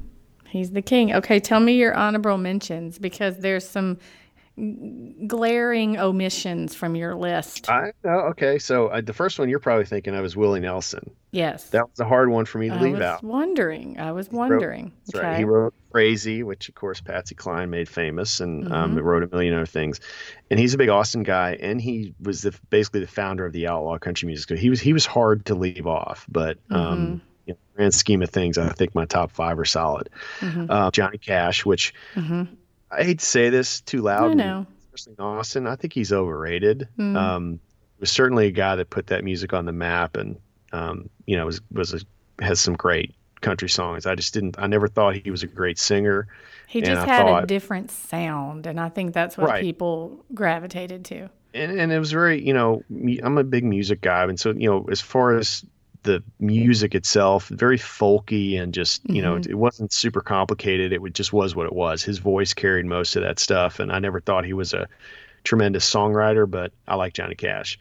[SPEAKER 1] He's the king. Okay, tell me your honorable mentions because there's some glaring omissions from your list.
[SPEAKER 2] I oh, okay. So uh, the first one you're probably thinking of is Willie Nelson.
[SPEAKER 1] yes.
[SPEAKER 2] That was a hard one for me to
[SPEAKER 1] I
[SPEAKER 2] leave
[SPEAKER 1] was
[SPEAKER 2] out.
[SPEAKER 1] wondering. I was
[SPEAKER 2] wrote-
[SPEAKER 1] wondering.
[SPEAKER 2] That's
[SPEAKER 1] okay.
[SPEAKER 2] right. He wrote Crazy, which of course Patsy Cline made famous, and
[SPEAKER 1] Mm-hmm.
[SPEAKER 2] um, wrote a million other things. And he's a big Austin guy, and he was the, basically the founder of the outlaw country music. He was he was hard to leave off, but
[SPEAKER 1] Mm-hmm.
[SPEAKER 2] um, know, grand scheme of things, I think my top five are solid.
[SPEAKER 1] Mm-hmm.
[SPEAKER 2] Uh, Johnny Cash, which I hate to say this too loud,
[SPEAKER 1] I know.
[SPEAKER 2] especially in Austin, I think he's overrated.
[SPEAKER 1] Mm.
[SPEAKER 2] Um, was certainly a guy that put that music on the map, and um, you know was was a, has some great country songs. I just didn't. I never thought he was a great singer.
[SPEAKER 1] He just had a different sound, and I think that's what
[SPEAKER 2] Right.
[SPEAKER 1] people gravitated to.
[SPEAKER 2] and, and it was very you know i'm a big music guy and so you know as far as the music itself very folky and just you know mm-hmm. it, wasn't super complicated. It would, just was what it was. His voice carried most of that stuff and i never thought he was a tremendous songwriter but i like johnny cash.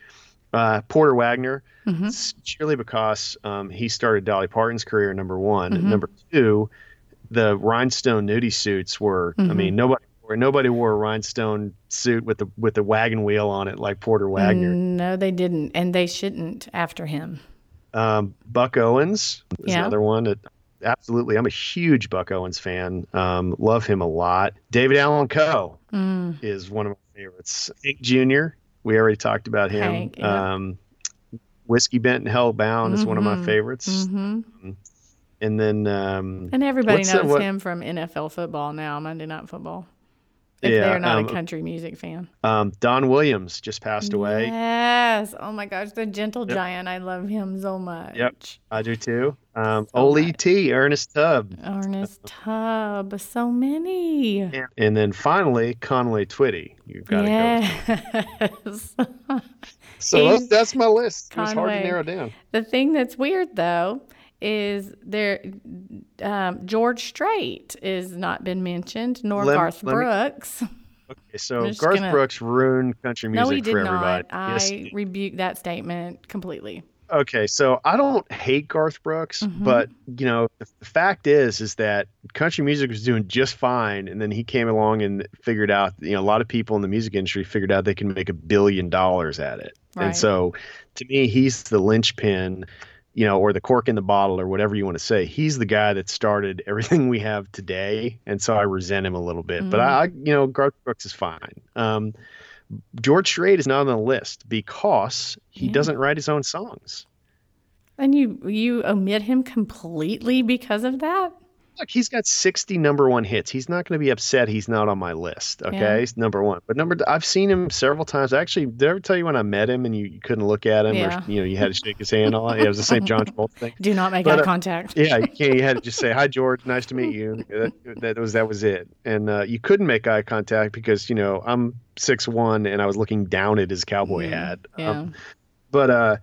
[SPEAKER 2] Uh, porter wagoner mm-hmm. s- purely because um, he started dolly parton's career number one. Mm-hmm. Number two the rhinestone nudie suits were i mean nobody wore nobody wore a rhinestone suit with the with the wagon wheel on it like Porter Wagoner.
[SPEAKER 1] Mm, no, they didn't, and they shouldn't after him.
[SPEAKER 2] Um, Buck Owens is
[SPEAKER 1] Yeah.
[SPEAKER 2] another one that absolutely. I'm a huge Buck Owens fan. Um, love him a lot. David Allan Coe
[SPEAKER 1] Mm.
[SPEAKER 2] is one of my favorites. Hank Jr. We already talked about him.
[SPEAKER 1] Hank, yeah.
[SPEAKER 2] um, Whiskey Bent and Hellbound is one of my
[SPEAKER 1] Mhm.
[SPEAKER 2] favorites.
[SPEAKER 1] hmm
[SPEAKER 2] And then um,
[SPEAKER 1] And everybody
[SPEAKER 2] that-
[SPEAKER 1] knows
[SPEAKER 2] what-
[SPEAKER 1] him from NFL football now, Monday Night Football. If
[SPEAKER 2] Yeah,
[SPEAKER 1] they're not
[SPEAKER 2] um,
[SPEAKER 1] a country music fan.
[SPEAKER 2] um, Don Williams just passed away.
[SPEAKER 1] Yes. Oh my gosh, the gentle giant. I love him so much.
[SPEAKER 2] Yep. I do too. Um,
[SPEAKER 1] So
[SPEAKER 2] Ole
[SPEAKER 1] much.
[SPEAKER 2] T. Ernest Tubb.
[SPEAKER 1] Ernest Tubb. So many.
[SPEAKER 2] And, and then finally, Conway Twitty. You've got to
[SPEAKER 1] yes.
[SPEAKER 2] go. So that's, that's my list. It was hard to narrow down.
[SPEAKER 1] the thing that's weird though is there um, George Strait is not been mentioned, nor
[SPEAKER 2] Lem-
[SPEAKER 1] Garth
[SPEAKER 2] let me-
[SPEAKER 1] Brooks.
[SPEAKER 2] Okay, so Garth
[SPEAKER 1] gonna-
[SPEAKER 2] Brooks ruined country music
[SPEAKER 1] no, he did
[SPEAKER 2] for everybody.
[SPEAKER 1] not. I
[SPEAKER 2] Yes,
[SPEAKER 1] rebuke that statement completely.
[SPEAKER 2] okay, so I don't hate Garth Brooks,
[SPEAKER 1] Mhm.
[SPEAKER 2] but you know the, the fact is, is that country music was doing just fine, and then he came along and figured out. You know, a lot of people in the music industry figured out they can make a billion dollars at it,
[SPEAKER 1] Right.
[SPEAKER 2] and so to me, he's the linchpin. You know, or the cork in the bottle, or whatever you want to say. He's the guy that started everything we have today, and so I resent him a little bit. But I, I, you know, Garth Brooks is fine. Um, George Strait is not on the list because he
[SPEAKER 1] Yeah.
[SPEAKER 2] doesn't write his own songs.
[SPEAKER 1] And you you omit him completely because of that?
[SPEAKER 2] Look, he's got 60 number one hits. He's not going to be upset he's not on my list. Okay.
[SPEAKER 1] Yeah.
[SPEAKER 2] He's number one. But number, I've seen him several times. Actually, did I ever tell you when I met him and you, you couldn't look at him
[SPEAKER 1] Yeah.
[SPEAKER 2] or, you know, you had to shake his hand all? Yeah, it was the same John Travolta thing.
[SPEAKER 1] Do not make
[SPEAKER 2] But,
[SPEAKER 1] eye
[SPEAKER 2] uh,
[SPEAKER 1] contact.
[SPEAKER 2] Yeah, you can't. You had to just say, "Hi, George. Nice to meet you." That, that was that was it. And uh, you couldn't make eye contact because you know I'm six one and I was looking down at his cowboy hat.
[SPEAKER 1] Mm, Yeah.
[SPEAKER 2] Um, but uh,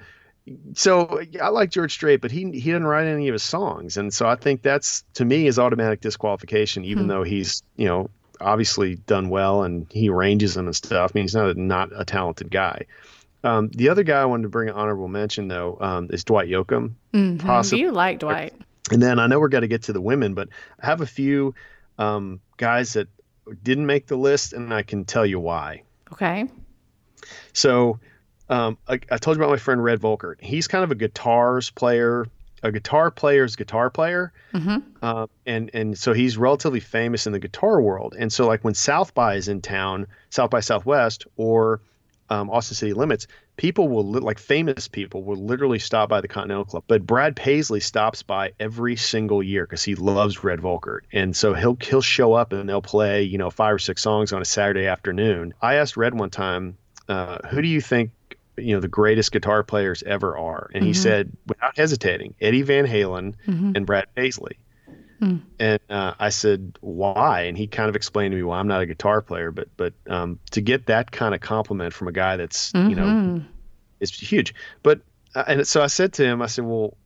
[SPEAKER 2] so I like George Strait, but he he didn't write any of his songs, and so I think that's to me is automatic disqualification, even
[SPEAKER 1] Hmm.
[SPEAKER 2] though he's you know obviously done well and he arranges them and stuff. I mean, he's not a, not a talented guy. Um, the other guy I wanted to bring an honorable mention though um, is Dwight Yoakam.
[SPEAKER 1] Mhm.
[SPEAKER 2] possible-
[SPEAKER 1] You like Dwight.
[SPEAKER 2] And then I know we're going to get to the women, but I have a few um, guys that didn't make the list, and I can tell you why.
[SPEAKER 1] Okay.
[SPEAKER 2] So um, I, I told you about my friend Red Volkaert. He's kind of a guitars player, a guitar player's guitar player,
[SPEAKER 1] hmm
[SPEAKER 2] uh, and and so he's relatively famous in the guitar world. And so like when South by is in town, South by Southwest or um, Austin City Limits, people will li- like famous people will literally stop by the Continental Club. But Brad Paisley stops by every single year because he loves Red Volkaert, and so he'll he'll show up and they'll play you know five or six songs on a Saturday afternoon. I asked Red one time, uh, who do you think you know the greatest guitar players ever are? And he
[SPEAKER 1] Mhm.
[SPEAKER 2] said without hesitating, Eddie Van Halen
[SPEAKER 1] hmm
[SPEAKER 2] and Brad Paisley.
[SPEAKER 1] Hmm.
[SPEAKER 2] And uh, I said, why? And he kind of explained to me, well, I'm not a guitar player, but but um, to get that kind of compliment from a guy that's you know it's huge. But uh, and so I said to him, I said, well,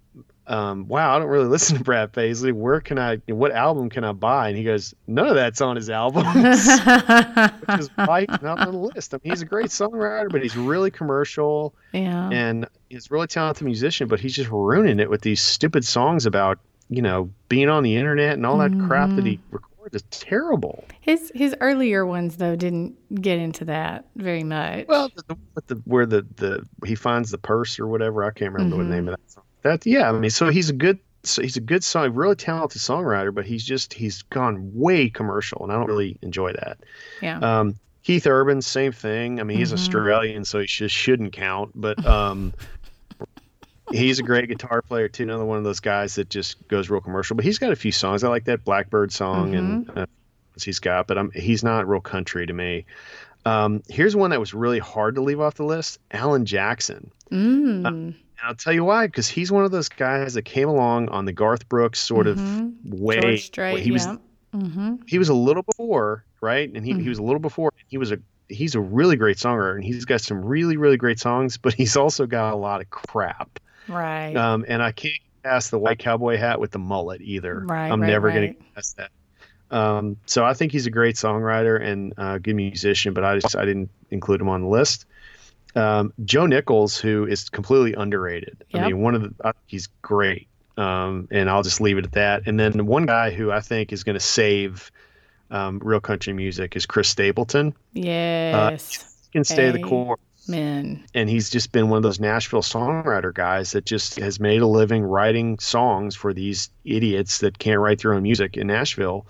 [SPEAKER 2] um, wow, I don't really listen to Brad Paisley. Where can I? What album can I buy? And he goes, none of that's on his albums. Which is he's not on the list. I mean, he's a great songwriter, but he's really commercial
[SPEAKER 1] yeah.
[SPEAKER 2] and he's a really talented musician, but he's just ruining it with these stupid songs about you know being on the internet and all that crap that he records is terrible.
[SPEAKER 1] His his earlier ones though didn't get into that very much.
[SPEAKER 2] Well, the, the, the where the the he finds the purse or whatever I can't remember
[SPEAKER 1] Mhm.
[SPEAKER 2] the name of that song. That yeah, I mean, so he's a good. So he's a good song, really talented songwriter, but he's just he's gone way commercial, and I don't really enjoy that.
[SPEAKER 1] yeah.
[SPEAKER 2] Um, Keith Urban, same thing. I mean, he's
[SPEAKER 1] Mhm.
[SPEAKER 2] Australian, so he just shouldn't count. But um, he's a great guitar player too. Another one of those guys that just goes real commercial. But he's got a few songs. I like that Blackbird song and uh, he's got. But I'm, he's not real country to me. Um, here's one that was really hard to leave off the list: Alan Jackson.
[SPEAKER 1] Mm.
[SPEAKER 2] And I'll tell you why, because he's one of those guys that came along on the Garth Brooks sort
[SPEAKER 1] Mhm.
[SPEAKER 2] of way.
[SPEAKER 1] George Strait.
[SPEAKER 2] he was
[SPEAKER 1] yeah. hmm
[SPEAKER 2] he was a little before, right? And he,
[SPEAKER 1] Mhm.
[SPEAKER 2] he was a little before. He was a he's a really great songwriter, and he's got some really really great songs, but he's also got a lot of crap.
[SPEAKER 1] Right.
[SPEAKER 2] Um, and I can't pass the white cowboy hat with the mullet either.
[SPEAKER 1] Right,
[SPEAKER 2] I'm
[SPEAKER 1] right,
[SPEAKER 2] never
[SPEAKER 1] right.
[SPEAKER 2] going to pass that. Um, so I think he's a great songwriter and a good musician, but I just I didn't include him on the list. Um, Joe Nichols, who is completely underrated. I mean, one of the I, he's great. Um, and I'll just leave it at that. And then one guy who I think is going to save um, real country music is Chris Stapleton.
[SPEAKER 1] yes.
[SPEAKER 2] He can stay the core
[SPEAKER 1] Men.
[SPEAKER 2] and he's just been one of those Nashville songwriter guys that just has made a living writing songs for these idiots that can't write their own music in Nashville.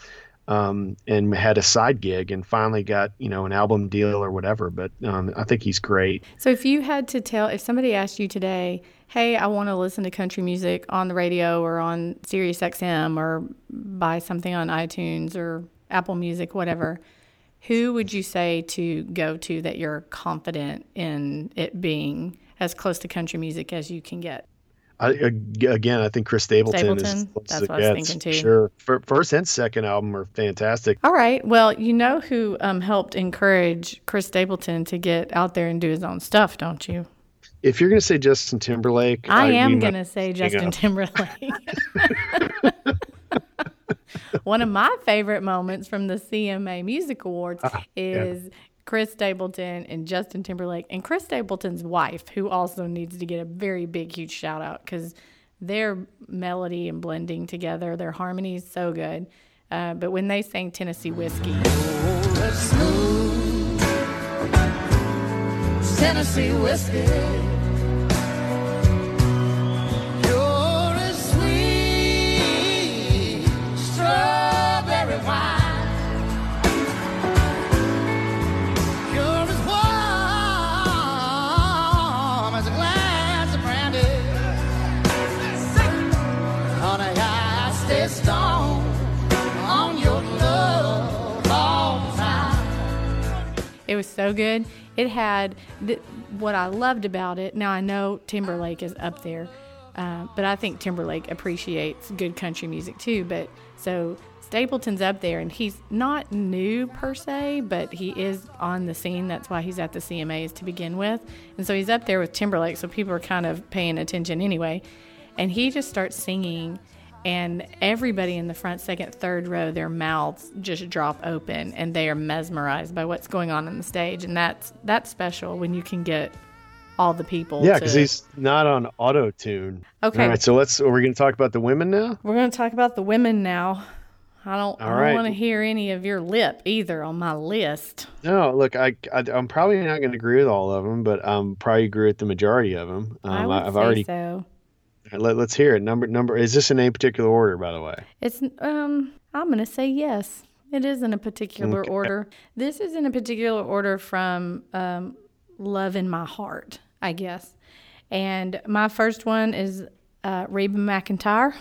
[SPEAKER 2] Um, and had a side gig and finally got you know an album deal or whatever. But um, I think he's great.
[SPEAKER 1] So if you had to tell, if somebody asked you today, hey, I want to listen to country music on the radio or on Sirius XM or buy something on iTunes or Apple Music, whatever, who would you say to go to that you're confident in it being as close to country music as you can get?
[SPEAKER 2] I, again, I think Chris Stapleton,
[SPEAKER 1] Stapleton?
[SPEAKER 2] is
[SPEAKER 1] That's what I was thinking too.
[SPEAKER 2] Sure, first and second album are fantastic.
[SPEAKER 1] All right. Well, you know who um, helped encourage Chris Stapleton to get out there and do his own stuff, don't you?
[SPEAKER 2] If you're going to say Justin Timberlake,
[SPEAKER 1] I
[SPEAKER 2] we
[SPEAKER 1] am going to say Justin
[SPEAKER 2] up.
[SPEAKER 1] Timberlake. One of my favorite moments from the CMA Music Awards
[SPEAKER 2] Ah,
[SPEAKER 1] is Chris Stapleton and Justin Timberlake, and Chris Stapleton's wife, who also needs to get a very big, huge shout out because their melody and blending together, their harmony is so good. Uh, but when they sang Tennessee Whiskey,
[SPEAKER 4] smooth. Tennessee whiskey.
[SPEAKER 1] So good. It had th- what I loved about it. Now I know Timberlake is up there, uh, but I think Timberlake appreciates good country music too. But so Stapleton's up there, and he's not new per se, but he is on the scene. That's why he's at the CMAs to begin with, and so he's up there with Timberlake. So people are kind of paying attention anyway, and he just starts singing and everybody in the front, second, third row, their mouths just drop open, and they are mesmerized by what's going on on the stage, and that's that's special when you can get all the people.
[SPEAKER 2] Yeah,
[SPEAKER 1] to-
[SPEAKER 2] because he's not on auto tune.
[SPEAKER 1] Okay.
[SPEAKER 2] All right, so let's. Are we going to talk about the women now?
[SPEAKER 1] We're going to talk about the women now. I don't. I don't
[SPEAKER 2] right.
[SPEAKER 1] want to hear any of your lip either on my list.
[SPEAKER 2] No, look, I, I am probably not going to agree with all of them, but I'm um, probably agree with the majority of them. Um,
[SPEAKER 1] I would
[SPEAKER 2] I've
[SPEAKER 1] say
[SPEAKER 2] already
[SPEAKER 1] so.
[SPEAKER 2] Let, let's hear it. Number number is this in any particular order, by the way?
[SPEAKER 1] It's um. I'm going to say yes. It is in a particular order. This is in a particular order from um, love in my heart, I guess. And my first one is uh, Reba McEntire,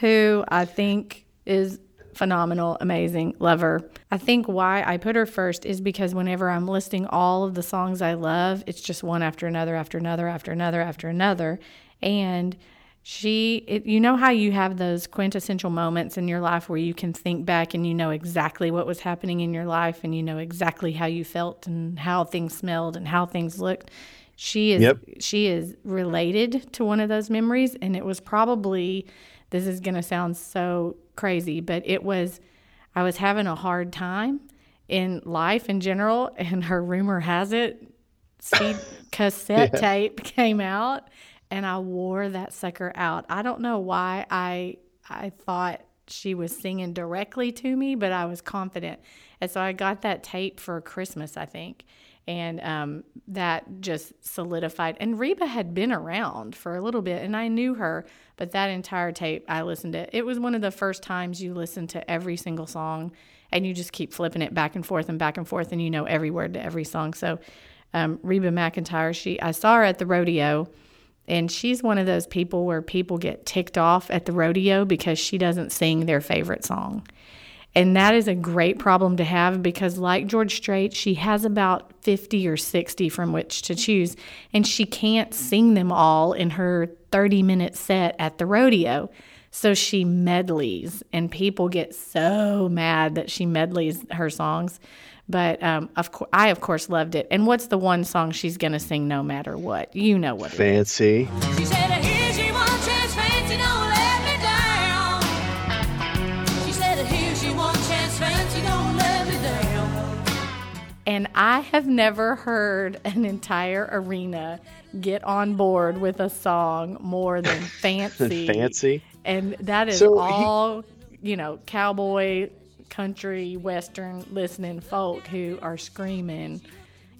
[SPEAKER 1] who I think is phenomenal, amazing, lover. I think why I put her first is because whenever I'm listing all of the songs I love, it's just one after another, after another, after another, after another. And she, it, you know how you have those quintessential moments in your life where you can think back and you know exactly what was happening in your life and you know exactly how you felt and how things smelled and how things looked. She is
[SPEAKER 2] Yep.
[SPEAKER 1] she is related to one of those memories and it was probably this is going to sound so crazy, but it was I was having a hard time in life in general and her rumor has it cassette tape came out and I wore that sucker out. I don't know why I I thought she was singing directly to me, but I was confident. And so I got that tape for Christmas, I think. And um, that just solidified. And Reba had been around for a little bit, and I knew her, but that entire tape, I listened to. It was one of the first times you listen to every single song, and you just keep flipping it back and forth and back and forth, and you know every word to every song. So um, Reba McEntire, she I saw her at the rodeo, and she's one of those people where people get ticked off at the rodeo because she doesn't sing their favorite song. And that is a great problem to have because, like George Strait, she has about 50 or 60 from which to choose, and she can't sing them all in her 30 minute set at the rodeo. So she medleys, and people get so mad that she medleys her songs. But um, of course, I of course loved it. And what's the one song she's gonna sing no matter what? You know what.
[SPEAKER 2] Fancy.
[SPEAKER 4] She said, here's your one chance, fancy, don't let me down. She said, here's your one chance, fancy, don't let me down.
[SPEAKER 1] And I have never heard an entire arena get on board with a song more than fancy.
[SPEAKER 2] Fancy.
[SPEAKER 1] And that is
[SPEAKER 2] So he-
[SPEAKER 1] all, you know, cowboy, country, western listening folk who are screaming,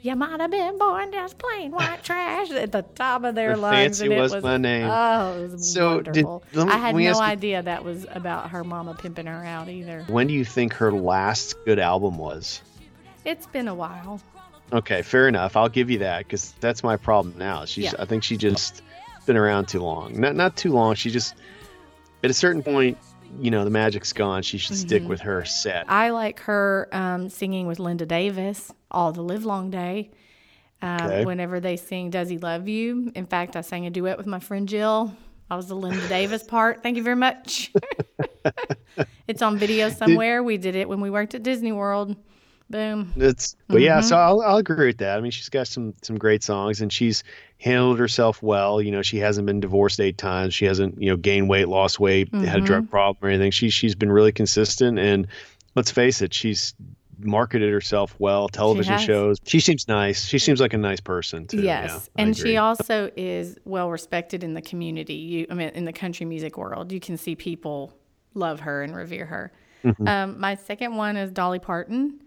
[SPEAKER 1] You might have been born just plain white trash at the top of their
[SPEAKER 2] The
[SPEAKER 1] lungs.
[SPEAKER 2] fancy
[SPEAKER 1] and it
[SPEAKER 2] was
[SPEAKER 1] was
[SPEAKER 2] my name.
[SPEAKER 1] Oh, it was
[SPEAKER 2] So did-
[SPEAKER 1] wonderful.
[SPEAKER 2] let me-
[SPEAKER 1] I had no
[SPEAKER 2] ask you-
[SPEAKER 1] idea that was about her mama pimping her out either.
[SPEAKER 2] When do you think her last good album was?
[SPEAKER 1] It's been a while.
[SPEAKER 2] Okay, fair enough. I'll give you that because that's my problem now. She's,
[SPEAKER 1] Yeah.
[SPEAKER 2] I think she just been around too long. Not not too long. She just at a certain point, you know, the magic's gone. She should stick
[SPEAKER 1] Mm-hmm.
[SPEAKER 2] with her set.
[SPEAKER 1] I like her um, singing with Linda Davis all the live long day. Um,
[SPEAKER 2] Okay.
[SPEAKER 1] Whenever they sing "Does He Love You," in fact, I sang a duet with my friend Jill. I was the Linda Davis part. Thank you very much. it's on video somewhere. We did it when we worked at Disney World. Boom.
[SPEAKER 2] It's but yeah,
[SPEAKER 1] Mm-hmm.
[SPEAKER 2] so I'll I'll agree with that. I mean, she's got some some great songs and she's handled herself well. You know, she hasn't been divorced eight times. She hasn't you know gained weight, lost weight, had a
[SPEAKER 1] Mm-hmm.
[SPEAKER 2] drug problem or anything. She she's been really consistent and let's face it, she's marketed herself well. Television
[SPEAKER 1] has.
[SPEAKER 2] shows. She seems nice. She seems like a nice person too.
[SPEAKER 1] Yes,
[SPEAKER 2] Yeah,
[SPEAKER 1] and she also is well respected in the community. You, I mean, in the country music world, you can see people love her and revere her.
[SPEAKER 2] Mm-hmm.
[SPEAKER 1] Um, my second one is Dolly Parton.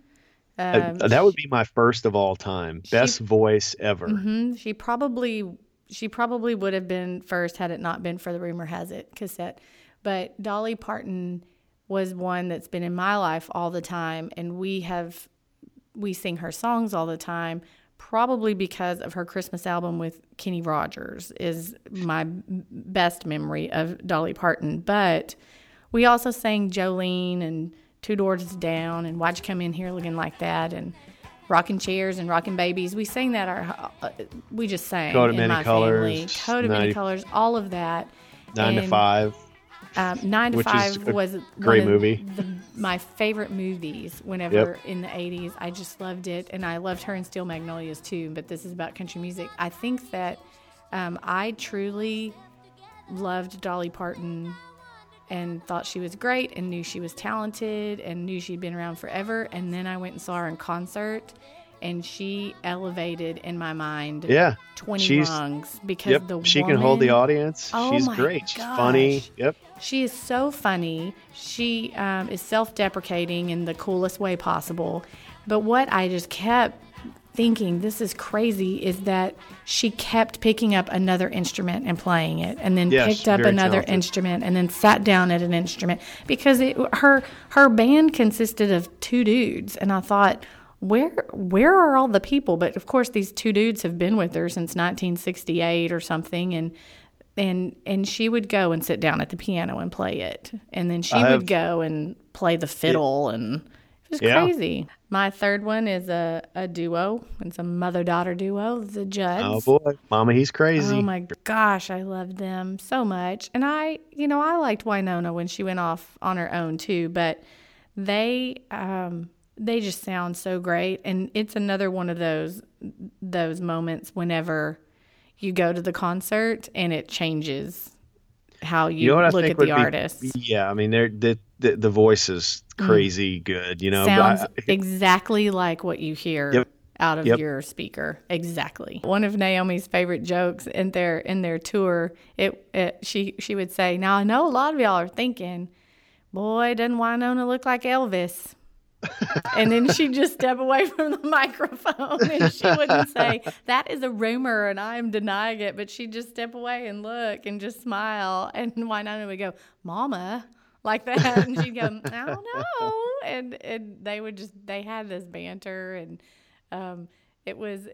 [SPEAKER 2] Uh, that would be my first of all time. Best voice ever.
[SPEAKER 1] Mhm. She probably she probably would have been first had it not been for the rumor has it cassette. But Dolly Parton was one that's been in my life all the time and we have we sing her songs all the time probably because of her Christmas album with Kenny Rogers is my best memory of Dolly Parton. But we also sang Jolene and Two Doors Down and Why'd You Come In Here Looking Like That and rocking chairs and rocking babies. We sang that our uh, we just sang
[SPEAKER 2] Coat of
[SPEAKER 1] in
[SPEAKER 2] Many
[SPEAKER 1] my family.
[SPEAKER 2] Colors,
[SPEAKER 1] Coat of many
[SPEAKER 2] 90
[SPEAKER 1] colors, all of that.
[SPEAKER 2] Nine to
[SPEAKER 1] And,
[SPEAKER 2] five.
[SPEAKER 1] Um, Nine to Five
[SPEAKER 2] a
[SPEAKER 1] was
[SPEAKER 2] great movie.
[SPEAKER 1] The, my favorite movies. Whenever in the '80s, I just loved it, and I loved her in Steel Magnolias too. But this is about country music. I think that um, I truly loved Dolly Parton and thought she was great and knew she was talented and knew she'd been around forever. And then I went and saw her in concert, and she elevated in my mind
[SPEAKER 2] Yeah.
[SPEAKER 1] 20
[SPEAKER 2] She's-
[SPEAKER 1] rungs because
[SPEAKER 2] Yep.
[SPEAKER 1] the
[SPEAKER 2] she can hold the audience.
[SPEAKER 1] Oh
[SPEAKER 2] She's great. She's funny. Yep.
[SPEAKER 1] She is so funny. She um, is self deprecating in the coolest way possible. But what I just kept thinking, this is crazy, is that she kept picking up another instrument and playing it, and then
[SPEAKER 2] Yes,
[SPEAKER 1] picked up another
[SPEAKER 2] talented.
[SPEAKER 1] instrument, and then sat down at an instrument because it, her her band consisted of two dudes, and I thought. Where where are all the people? But of course, these two dudes have been with her since 1968 or something, and and and she would go and sit down at the piano and play it and then she
[SPEAKER 2] I
[SPEAKER 1] would
[SPEAKER 2] have-
[SPEAKER 1] go and play the fiddle and it was
[SPEAKER 2] Yeah.
[SPEAKER 1] crazy my third one is a, a duo it's a mother-daughter duo the judds
[SPEAKER 2] Oh boy, Mama, he's crazy.
[SPEAKER 1] Oh my gosh, I loved them so much. And I, you know, I liked Wynonna when she went off on her own too, but they um they just sound so great and it's another one of those those moments whenever you go to the concert and it changes how you,
[SPEAKER 2] you know
[SPEAKER 1] look at the
[SPEAKER 2] be-
[SPEAKER 1] artist.
[SPEAKER 2] Yeah, I mean, they're the the, the voice is mm. crazy good. You know,
[SPEAKER 1] Sounds
[SPEAKER 2] I-
[SPEAKER 1] exactly like what you hear
[SPEAKER 2] Yep.
[SPEAKER 1] out of
[SPEAKER 2] Yep.
[SPEAKER 1] your speaker. Exactly. One of Naomi's favorite jokes in their in their tour, it, it she she would say, "Now I know a lot of y'all are thinking, boy, doesn't Wynonna look like Elvis?" And then she'd just step away from the microphone and she wouldn't say, That is a rumor and I'm denying it. But she'd just step away and look and just smile. And Wynonna would go, Mama, like that. And she'd go, I don't know. And, and they would just, they had this banter and um, it was,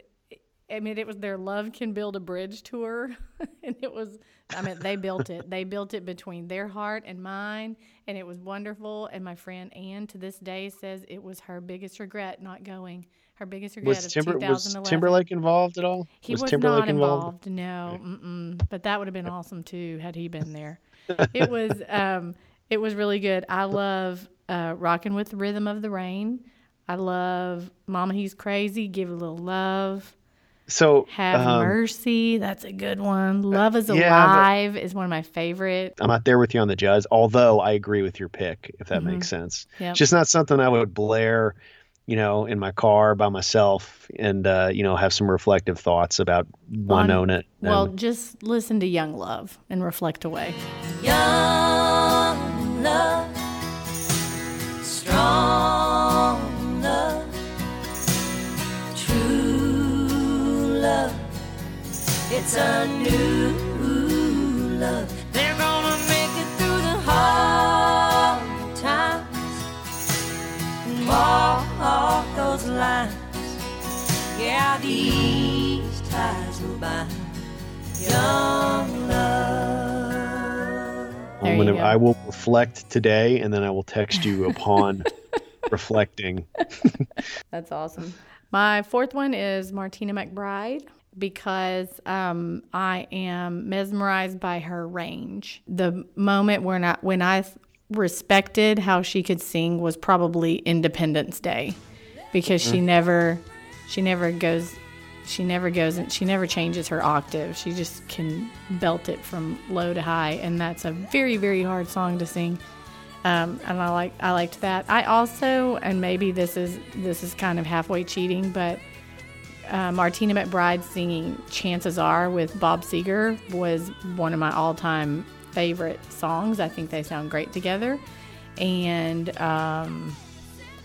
[SPEAKER 1] I mean, it was their Love Can Build a Bridge tour. and it was, I mean, they built it. They built it between their heart and mine. And it was wonderful. And my friend Ann to this day says it was her biggest regret not going. Her biggest regret
[SPEAKER 2] was
[SPEAKER 1] of
[SPEAKER 2] Timber was Timberlake involved at all?
[SPEAKER 1] He was,
[SPEAKER 2] Timberlake
[SPEAKER 1] not involved. No, mm-mm. but that would have been awesome too had he been there. It was um, it was really good. I love uh, rocking with the rhythm of the rain. I love Mama He's Crazy. Give a little love.
[SPEAKER 2] So
[SPEAKER 1] Have
[SPEAKER 2] um,
[SPEAKER 1] mercy. That's a good one. Love is
[SPEAKER 2] yeah,
[SPEAKER 1] alive is one of my favorite.
[SPEAKER 2] I'm not there with you on the Judds, although I agree with your pick, if that makes sense.
[SPEAKER 1] Mm-hmm. Yep.
[SPEAKER 2] It's just not something I would blare, you know, in my car by myself and, uh, you know, have some reflective thoughts about one own it.
[SPEAKER 1] Well, just listen to Young Love and reflect away.
[SPEAKER 5] Young love, strong It's a new love. They're gonna make it through the hard times and walk those lines. Yeah, these ties will bind. Young love.
[SPEAKER 1] There
[SPEAKER 2] I'm
[SPEAKER 1] you
[SPEAKER 2] gonna,
[SPEAKER 1] go.
[SPEAKER 2] I will reflect today and then I will text you upon reflecting.
[SPEAKER 1] That's awesome. My fourth one is Martina McBride because um, I am mesmerized by her range. The moment when I when I respected how she could sing was probably Independence Day because she never she never goes she never goes and she never changes her octave. She just can belt it from low to high and that's a very very hard song to sing um, and I like I liked that. I also, and maybe this is this is kind of halfway cheating, but uh, Martina McBride singing "Chances Are" with Bob Seger was one of my all-time favorite songs. I think they sound great together, and um,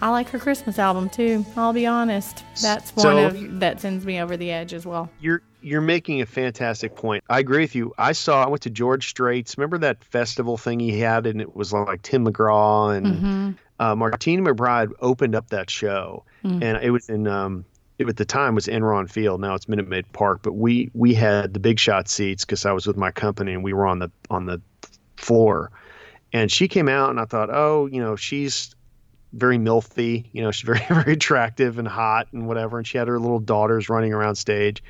[SPEAKER 1] I like her Christmas album too. I'll be honest, that's one
[SPEAKER 2] So-
[SPEAKER 1] of that sends me over the edge as well.
[SPEAKER 2] You're you're making a fantastic point. I agree with you. I saw I went to George Strait's. Remember that festival thing he had, and it was like Tim McGraw and
[SPEAKER 1] Mm-hmm.
[SPEAKER 2] uh, Martina McBride opened up that show,
[SPEAKER 1] Mm.
[SPEAKER 2] and it was in um, at the time was Enron Field. Now it's Minute Maid Park, but we we had the big shot seats because I was with my company and we were on the on the floor, and she came out and I thought, oh, you know, she's very milfy. You know, she's very very attractive and hot and whatever. And she had her little daughters running around stage.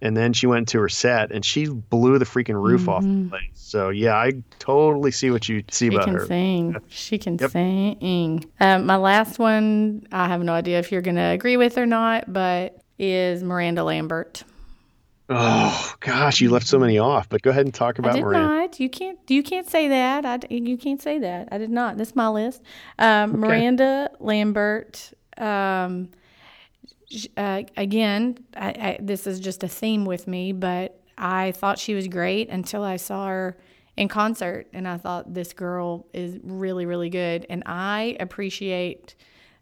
[SPEAKER 2] And then she went to her set and she blew the freaking roof off the place. So yeah, I totally see what you see
[SPEAKER 1] Mm-hmm. She can
[SPEAKER 2] her.
[SPEAKER 1] sing. She can
[SPEAKER 2] Yep.
[SPEAKER 1] sing. Um, my last one, I have no idea if you're going to agree with or not, but is Miranda Lambert.
[SPEAKER 2] Oh gosh, you left so many off. But go ahead and talk about
[SPEAKER 1] I
[SPEAKER 2] about
[SPEAKER 1] did
[SPEAKER 2] Miranda.
[SPEAKER 1] not. You can't. You can't say that. I, you can't say that. I did not. That's my list. Um, Miranda Lambert. Um, uh, again, I, I, this is just a theme with me, but I thought she was great until I saw her in concert, and I thought this girl is really, really good, and I appreciate.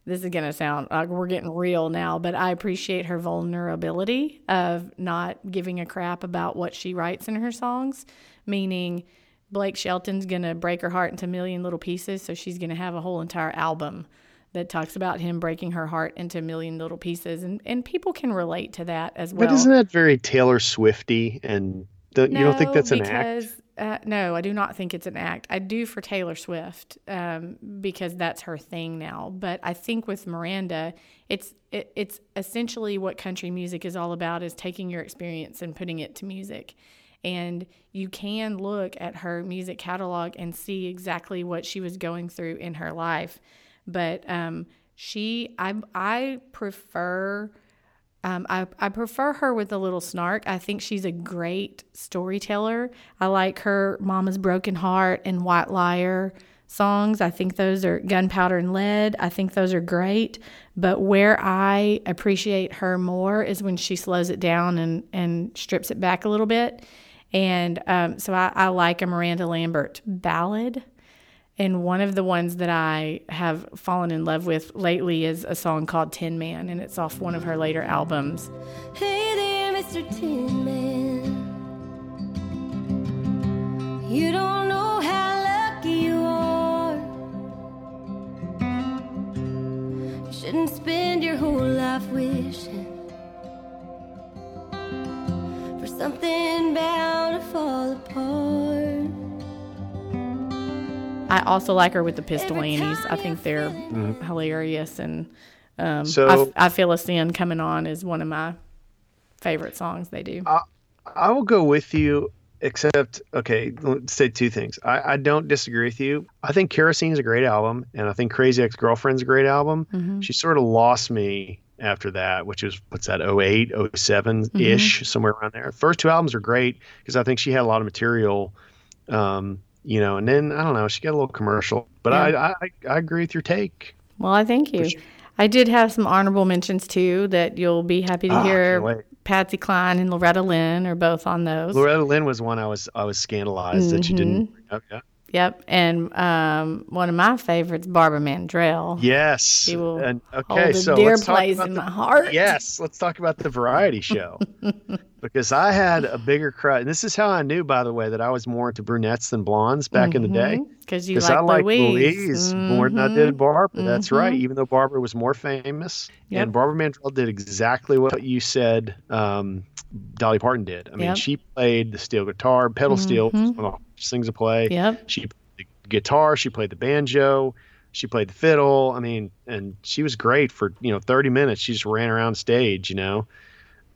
[SPEAKER 1] This is gonna sound like we're getting real now, but I appreciate her vulnerability of not giving a crap about what she writes in her songs. Meaning, Blake Shelton's gonna break her heart into a million little pieces, so she's gonna have a whole entire album that talks about him breaking her heart into a million little pieces, and and people can relate to that as well.
[SPEAKER 2] But isn't that very Taylor Swifty? And don't, you don't think
[SPEAKER 1] No,
[SPEAKER 2] that's an act?
[SPEAKER 1] because, Uh, no, I do not think it's an act. I do for Taylor Swift um, because that's her thing now. But I think with Miranda, it's it, it's essentially what country music is all about: is taking your experience and putting it to music. And you can look at her music catalog and see exactly what she was going through in her life. But um, she, I, I prefer. Um, I, I prefer her with a little snark. I think she's a great storyteller. I like her Mama's Broken Heart and White Liar songs. I think those are Gunpowder and Lead. I think those are great. But where I appreciate her more is when she slows it down and, and strips it back a little bit. And um, so I, I like a Miranda Lambert ballad. And one of the ones that I have fallen in love with lately is a song called Tin Man, and it's off one of her later albums.
[SPEAKER 5] Hey there, Mr. Tin Man. You don't know how lucky you are. You shouldn't spend your whole life wishing for something bound to fall apart.
[SPEAKER 1] I also like her with the Pistol Annies. I think they're hilarious, and um,
[SPEAKER 2] So-
[SPEAKER 1] I, I Feel a Sin coming on is one of my favorite songs they do.
[SPEAKER 2] I will go with you, except okay. Let's say two things. I, I don't disagree with you. I think Kerosene is a great album, and I think Crazy Ex Girlfriend's a great album.
[SPEAKER 1] Mm-hmm.
[SPEAKER 2] She sort of lost me after that, which was what's that 08, 07 ish,
[SPEAKER 1] Mm-hmm.
[SPEAKER 2] somewhere around there. First two albums are great because I think she had a lot of material. Um, you know, and then I don't know, she got a little commercial, but I, I I agree with your take.
[SPEAKER 1] Well, I thank you. I did have some honorable mentions too that you'll be happy to
[SPEAKER 2] Ah,
[SPEAKER 1] hear. Patsy Cline and Loretta Lynn are both on those.
[SPEAKER 2] Loretta Lynn was one I was I was scandalized that you didn't.
[SPEAKER 1] Mm-hmm.
[SPEAKER 2] bring up. Yeah.
[SPEAKER 1] Yep, and um, one of my favorites, Barbara Mandrell.
[SPEAKER 2] Yes.
[SPEAKER 1] She will
[SPEAKER 2] and okay,
[SPEAKER 1] hold a
[SPEAKER 2] so
[SPEAKER 1] dear place in
[SPEAKER 2] the-
[SPEAKER 1] my heart.
[SPEAKER 2] Yes, let's talk about the variety show. Because I had a bigger crush. And this is how I knew, by the way, that I was more into brunettes than blondes back in the day.
[SPEAKER 1] because you
[SPEAKER 2] Because
[SPEAKER 1] like
[SPEAKER 2] I like
[SPEAKER 1] Louise.
[SPEAKER 2] Louise more than I did Barbara. That's right.
[SPEAKER 1] Mhm.
[SPEAKER 2] Even though Barbara was more famous,
[SPEAKER 1] Yep.
[SPEAKER 2] and Barbara Mandrell did exactly what you said. Um, Dolly Parton did. I mean,
[SPEAKER 1] Yep.
[SPEAKER 2] she played the steel guitar, pedal steel, one of the hardest things to play.
[SPEAKER 1] Yep.
[SPEAKER 2] She played the guitar, she played the banjo, she played the fiddle. I mean, and she was great for you know 30 minutes. She just ran around stage, you know.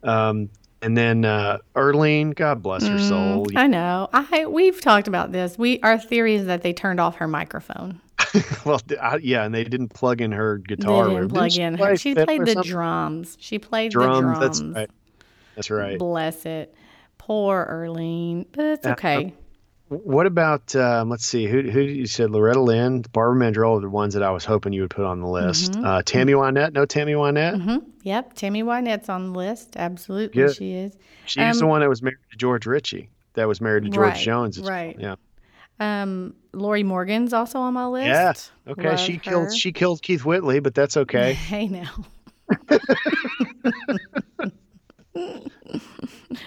[SPEAKER 2] Um, and then uh, Irlene, God bless her soul.
[SPEAKER 1] I know. I we've talked about this. We our theory is that they turned off her microphone.
[SPEAKER 2] well, I, yeah, and they didn't plug in her
[SPEAKER 1] They
[SPEAKER 2] guitar.
[SPEAKER 1] didn't
[SPEAKER 2] Didn't
[SPEAKER 1] plug
[SPEAKER 2] she
[SPEAKER 1] in her. She played the
[SPEAKER 2] something?
[SPEAKER 1] drums. She played
[SPEAKER 2] drums.
[SPEAKER 1] the drums.
[SPEAKER 2] That's right. That's right.
[SPEAKER 1] Bless it. Poor Irlene, but it's okay.
[SPEAKER 2] What about um, let's see, who who you said Loretta Lynn, Barbara Mandrell are the ones that I was hoping you would put on the list.
[SPEAKER 1] Mm-hmm.
[SPEAKER 2] Uh, Tammy Wynette, no Tammy Wynette.
[SPEAKER 1] hmm Yep, Tammy Wynette's on the list. Absolutely,
[SPEAKER 2] Good.
[SPEAKER 1] she is.
[SPEAKER 2] She's the
[SPEAKER 1] Um,
[SPEAKER 2] one that was married to George Ritchie. That was married to George
[SPEAKER 1] Right,
[SPEAKER 2] Jones.
[SPEAKER 1] right.
[SPEAKER 2] Yeah.
[SPEAKER 1] Um, Lorrie Morgan's also on my list.
[SPEAKER 2] Yeah. Okay.
[SPEAKER 1] Love
[SPEAKER 2] she
[SPEAKER 1] her.
[SPEAKER 2] killed she killed Keith Whitley, but that's okay.
[SPEAKER 1] Hey now.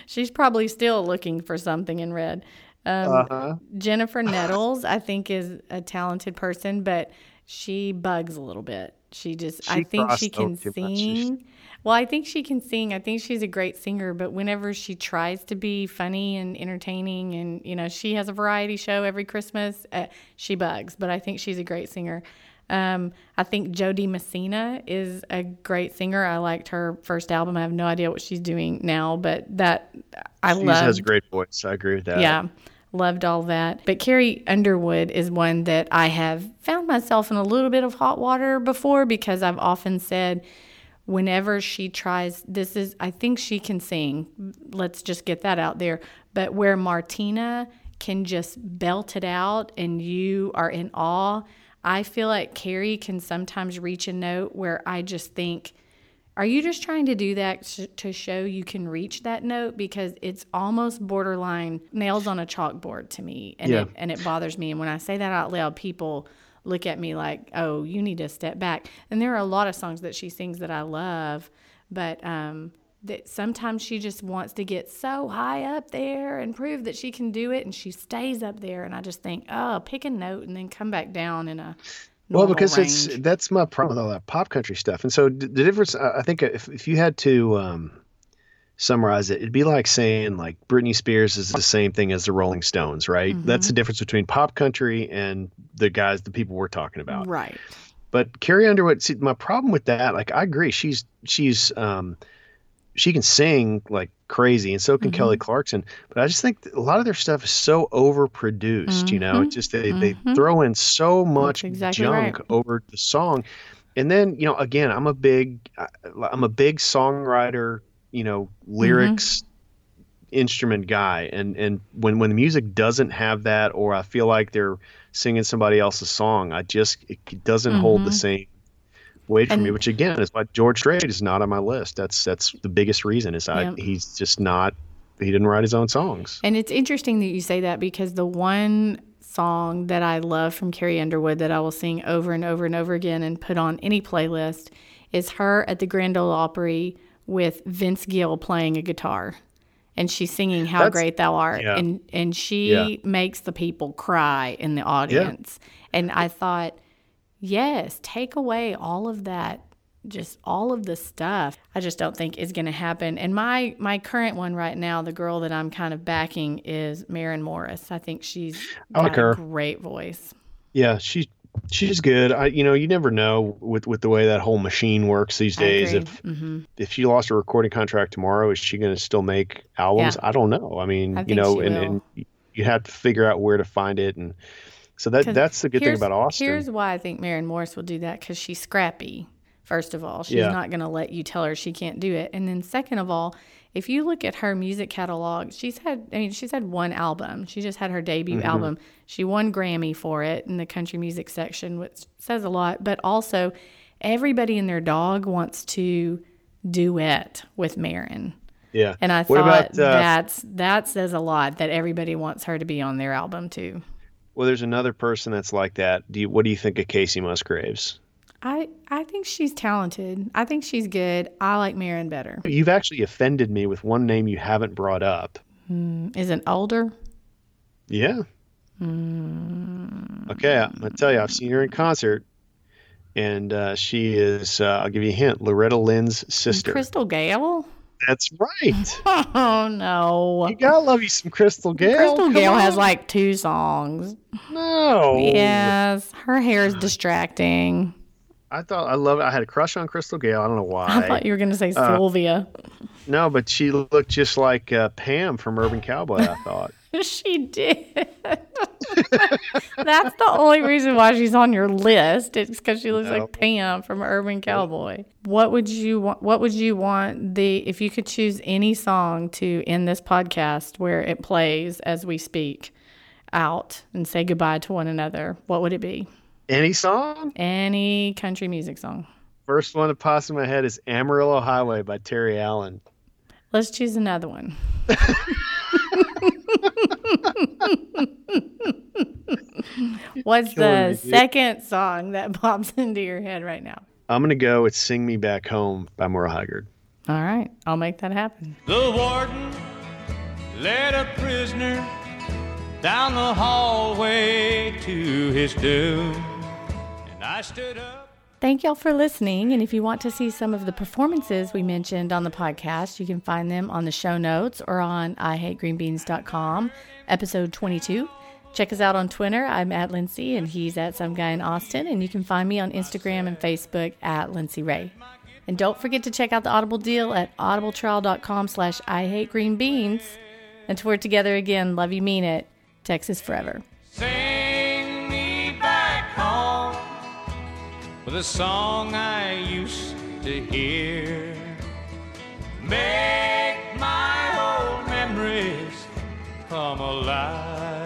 [SPEAKER 1] She's probably still looking for something in red. Um,
[SPEAKER 2] Uh-huh.
[SPEAKER 1] Jennifer Nettles, I think, is a talented person, but she bugs a little bit. She just, I think she can
[SPEAKER 2] too much. She's-
[SPEAKER 1] sing. Well, I think she can sing. I think she's a great singer, but whenever she tries to be funny and entertaining, and you know, she has a variety show every Christmas, uh, she bugs. But I think she's a great singer. Um, I think Jo Dee Messina is a great singer. I liked her first album. I have no idea what she's doing now, but that I love.
[SPEAKER 2] She
[SPEAKER 1] love.
[SPEAKER 2] has a great voice. I agree with that.
[SPEAKER 1] Yeah, loved all that. But Carrie Underwood is one that I have found myself in a little bit of hot water before because I've often said, whenever she tries, this is, I think she can sing. Let's just get that out there. But where Martina can just belt it out and you are in awe, I feel like Carrie can sometimes reach a note where I just think, are you just trying to do that sh- to show you can reach that note? Because it's almost borderline nails on a chalkboard to me, and
[SPEAKER 2] Yeah.
[SPEAKER 1] it and it bothers me. And when I say that out loud, people look at me like, "Oh, you need to step back." And there are a lot of songs that she sings that I love, but um, that sometimes she just wants to get so high up there and prove that she can do it, and she stays up there. And I just think, "Oh, pick a note and then come back down in a."
[SPEAKER 2] Well, because it's that's my problem with all that pop country stuff. And so the difference, I think, if if you had to um, summarize it, it'd be like saying like Britney Spears is the same thing as the Rolling Stones, right? That's the difference between pop country and the guys, the people we're talking about.
[SPEAKER 1] right.
[SPEAKER 2] But Carrie Underwood, see, my problem with that, like, I agree, she's she's um, she can sing like crazy, and so can
[SPEAKER 1] Mm-hmm.
[SPEAKER 2] Kelly Clarkson. But I just think a lot of their stuff is so overproduced. You know, it's just they they throw in so much
[SPEAKER 1] Mm-hmm. exactly
[SPEAKER 2] junk
[SPEAKER 1] right.
[SPEAKER 2] over the song, and then you know, again, I'm a big I'm a big songwriter. You know, lyrics. instrument guy and and when when the music doesn't have that or i feel like they're singing somebody else's song i just it doesn't hold the same weight for me
[SPEAKER 1] Mm-hmm.
[SPEAKER 2] Which again is why george strait is not on my list that's that's the biggest reason is i
[SPEAKER 1] Yeah.
[SPEAKER 2] he's just not he didn't write his own songs
[SPEAKER 1] And it's interesting that you say that because the one song that I love from Carrie Underwood that I will sing over and over and over again and put on any playlist is her at the Grand Ole Opry with Vince Gill playing a guitar. And she's singing How
[SPEAKER 2] That's-
[SPEAKER 1] Great Thou Art.
[SPEAKER 2] yeah.
[SPEAKER 1] And and she
[SPEAKER 2] Yeah.
[SPEAKER 1] makes the people cry in the audience. And I thought, yes, take away all of that just all of the stuff. I just don't think is going to happen. And my my current one right now the girl that i'm kind of backing is Maren morris. I think she's
[SPEAKER 2] I like her.
[SPEAKER 1] great voice.
[SPEAKER 2] Yeah she's she's good. I you know you never know with with the way that whole machine works these days. if
[SPEAKER 1] hmm
[SPEAKER 2] if she lost a recording contract tomorrow is she going to still make albums?
[SPEAKER 1] Yeah.
[SPEAKER 2] i don't know. I mean
[SPEAKER 1] I
[SPEAKER 2] you know and, and you have to figure out where to find it and so that that's the good thing about austin
[SPEAKER 1] here's why i think Maren morris will do that because she's scrappy first of all she's
[SPEAKER 2] Yeah.
[SPEAKER 1] not going to let you tell her she can't do it and then second of all if you look at her music catalog she's had i mean she's had one album she just had her debut
[SPEAKER 2] Mm-hmm.
[SPEAKER 1] album she won grammy for it in the country music section which says a lot but also everybody and their dog wants to duet with Maren.
[SPEAKER 2] yeah
[SPEAKER 1] And I
[SPEAKER 2] What
[SPEAKER 1] thought
[SPEAKER 2] about, uh,
[SPEAKER 1] that's that says a lot that everybody wants her to be on their album too.
[SPEAKER 2] Well there's another person that's like that do you what do you think of Kacey Musgraves
[SPEAKER 1] I I think she's talented. I think she's good. I like Maren better.
[SPEAKER 2] you've actually offended me with one name you haven't brought up
[SPEAKER 1] is it older?
[SPEAKER 2] yeah
[SPEAKER 1] Hmm.
[SPEAKER 2] okay i'm gonna tell you i've seen her in concert and uh, she is uh, i'll give you a hint loretta lynn's sister
[SPEAKER 1] Crystal Gayle?
[SPEAKER 2] That's right
[SPEAKER 1] Oh no.
[SPEAKER 2] you gotta love you some crystal gayle
[SPEAKER 1] Crystal
[SPEAKER 2] Come
[SPEAKER 1] Gayle has like two songs.
[SPEAKER 2] no
[SPEAKER 1] Yes, her hair is distracting.
[SPEAKER 2] I thought I love. I had a crush on Crystal Gayle. I don't know why.
[SPEAKER 1] I thought you were going to say
[SPEAKER 2] Uh,
[SPEAKER 1] Sylvia.
[SPEAKER 2] no, but she looked just like uh, Pam from Urban Cowboy. I thought.
[SPEAKER 1] She did. That's the only reason why she's on your list. It's because she looks
[SPEAKER 2] No.
[SPEAKER 1] like Pam from Urban Cowboy. What would you want? What would you want the if you could choose any song to end this podcast where it plays as we speak out and say goodbye to one another? What would it be?
[SPEAKER 2] Any song?
[SPEAKER 1] Any country music song.
[SPEAKER 2] First one that pops in my head is Amarillo Highway by Terry Allen.
[SPEAKER 1] Let's choose another one. What's
[SPEAKER 2] Killing
[SPEAKER 1] the
[SPEAKER 2] me, dude.
[SPEAKER 1] second song that pops into your head right now?
[SPEAKER 2] I'm gonna go with "Sing Me Back Home" by Merle Haggard.
[SPEAKER 1] All right, I'll make that happen.
[SPEAKER 3] The warden led a prisoner down the hallway to his doom. And I stood up.
[SPEAKER 1] Thank y'all for listening. And if you want to see some of the performances we mentioned on the podcast, you can find them on the show notes or on IHateGreenBeans.com, episode 22. Check us out on Twitter. I'm at Lindsay, and he's at some guy in Austin. And you can find me on Instagram and Facebook at Lindsay Ray. And don't forget to check out the Audible deal at audibletrial.com slash I hate green beans. Until we're together again, love you, mean it. Texas forever.
[SPEAKER 3] A song I used to hear. Make my old memories come alive.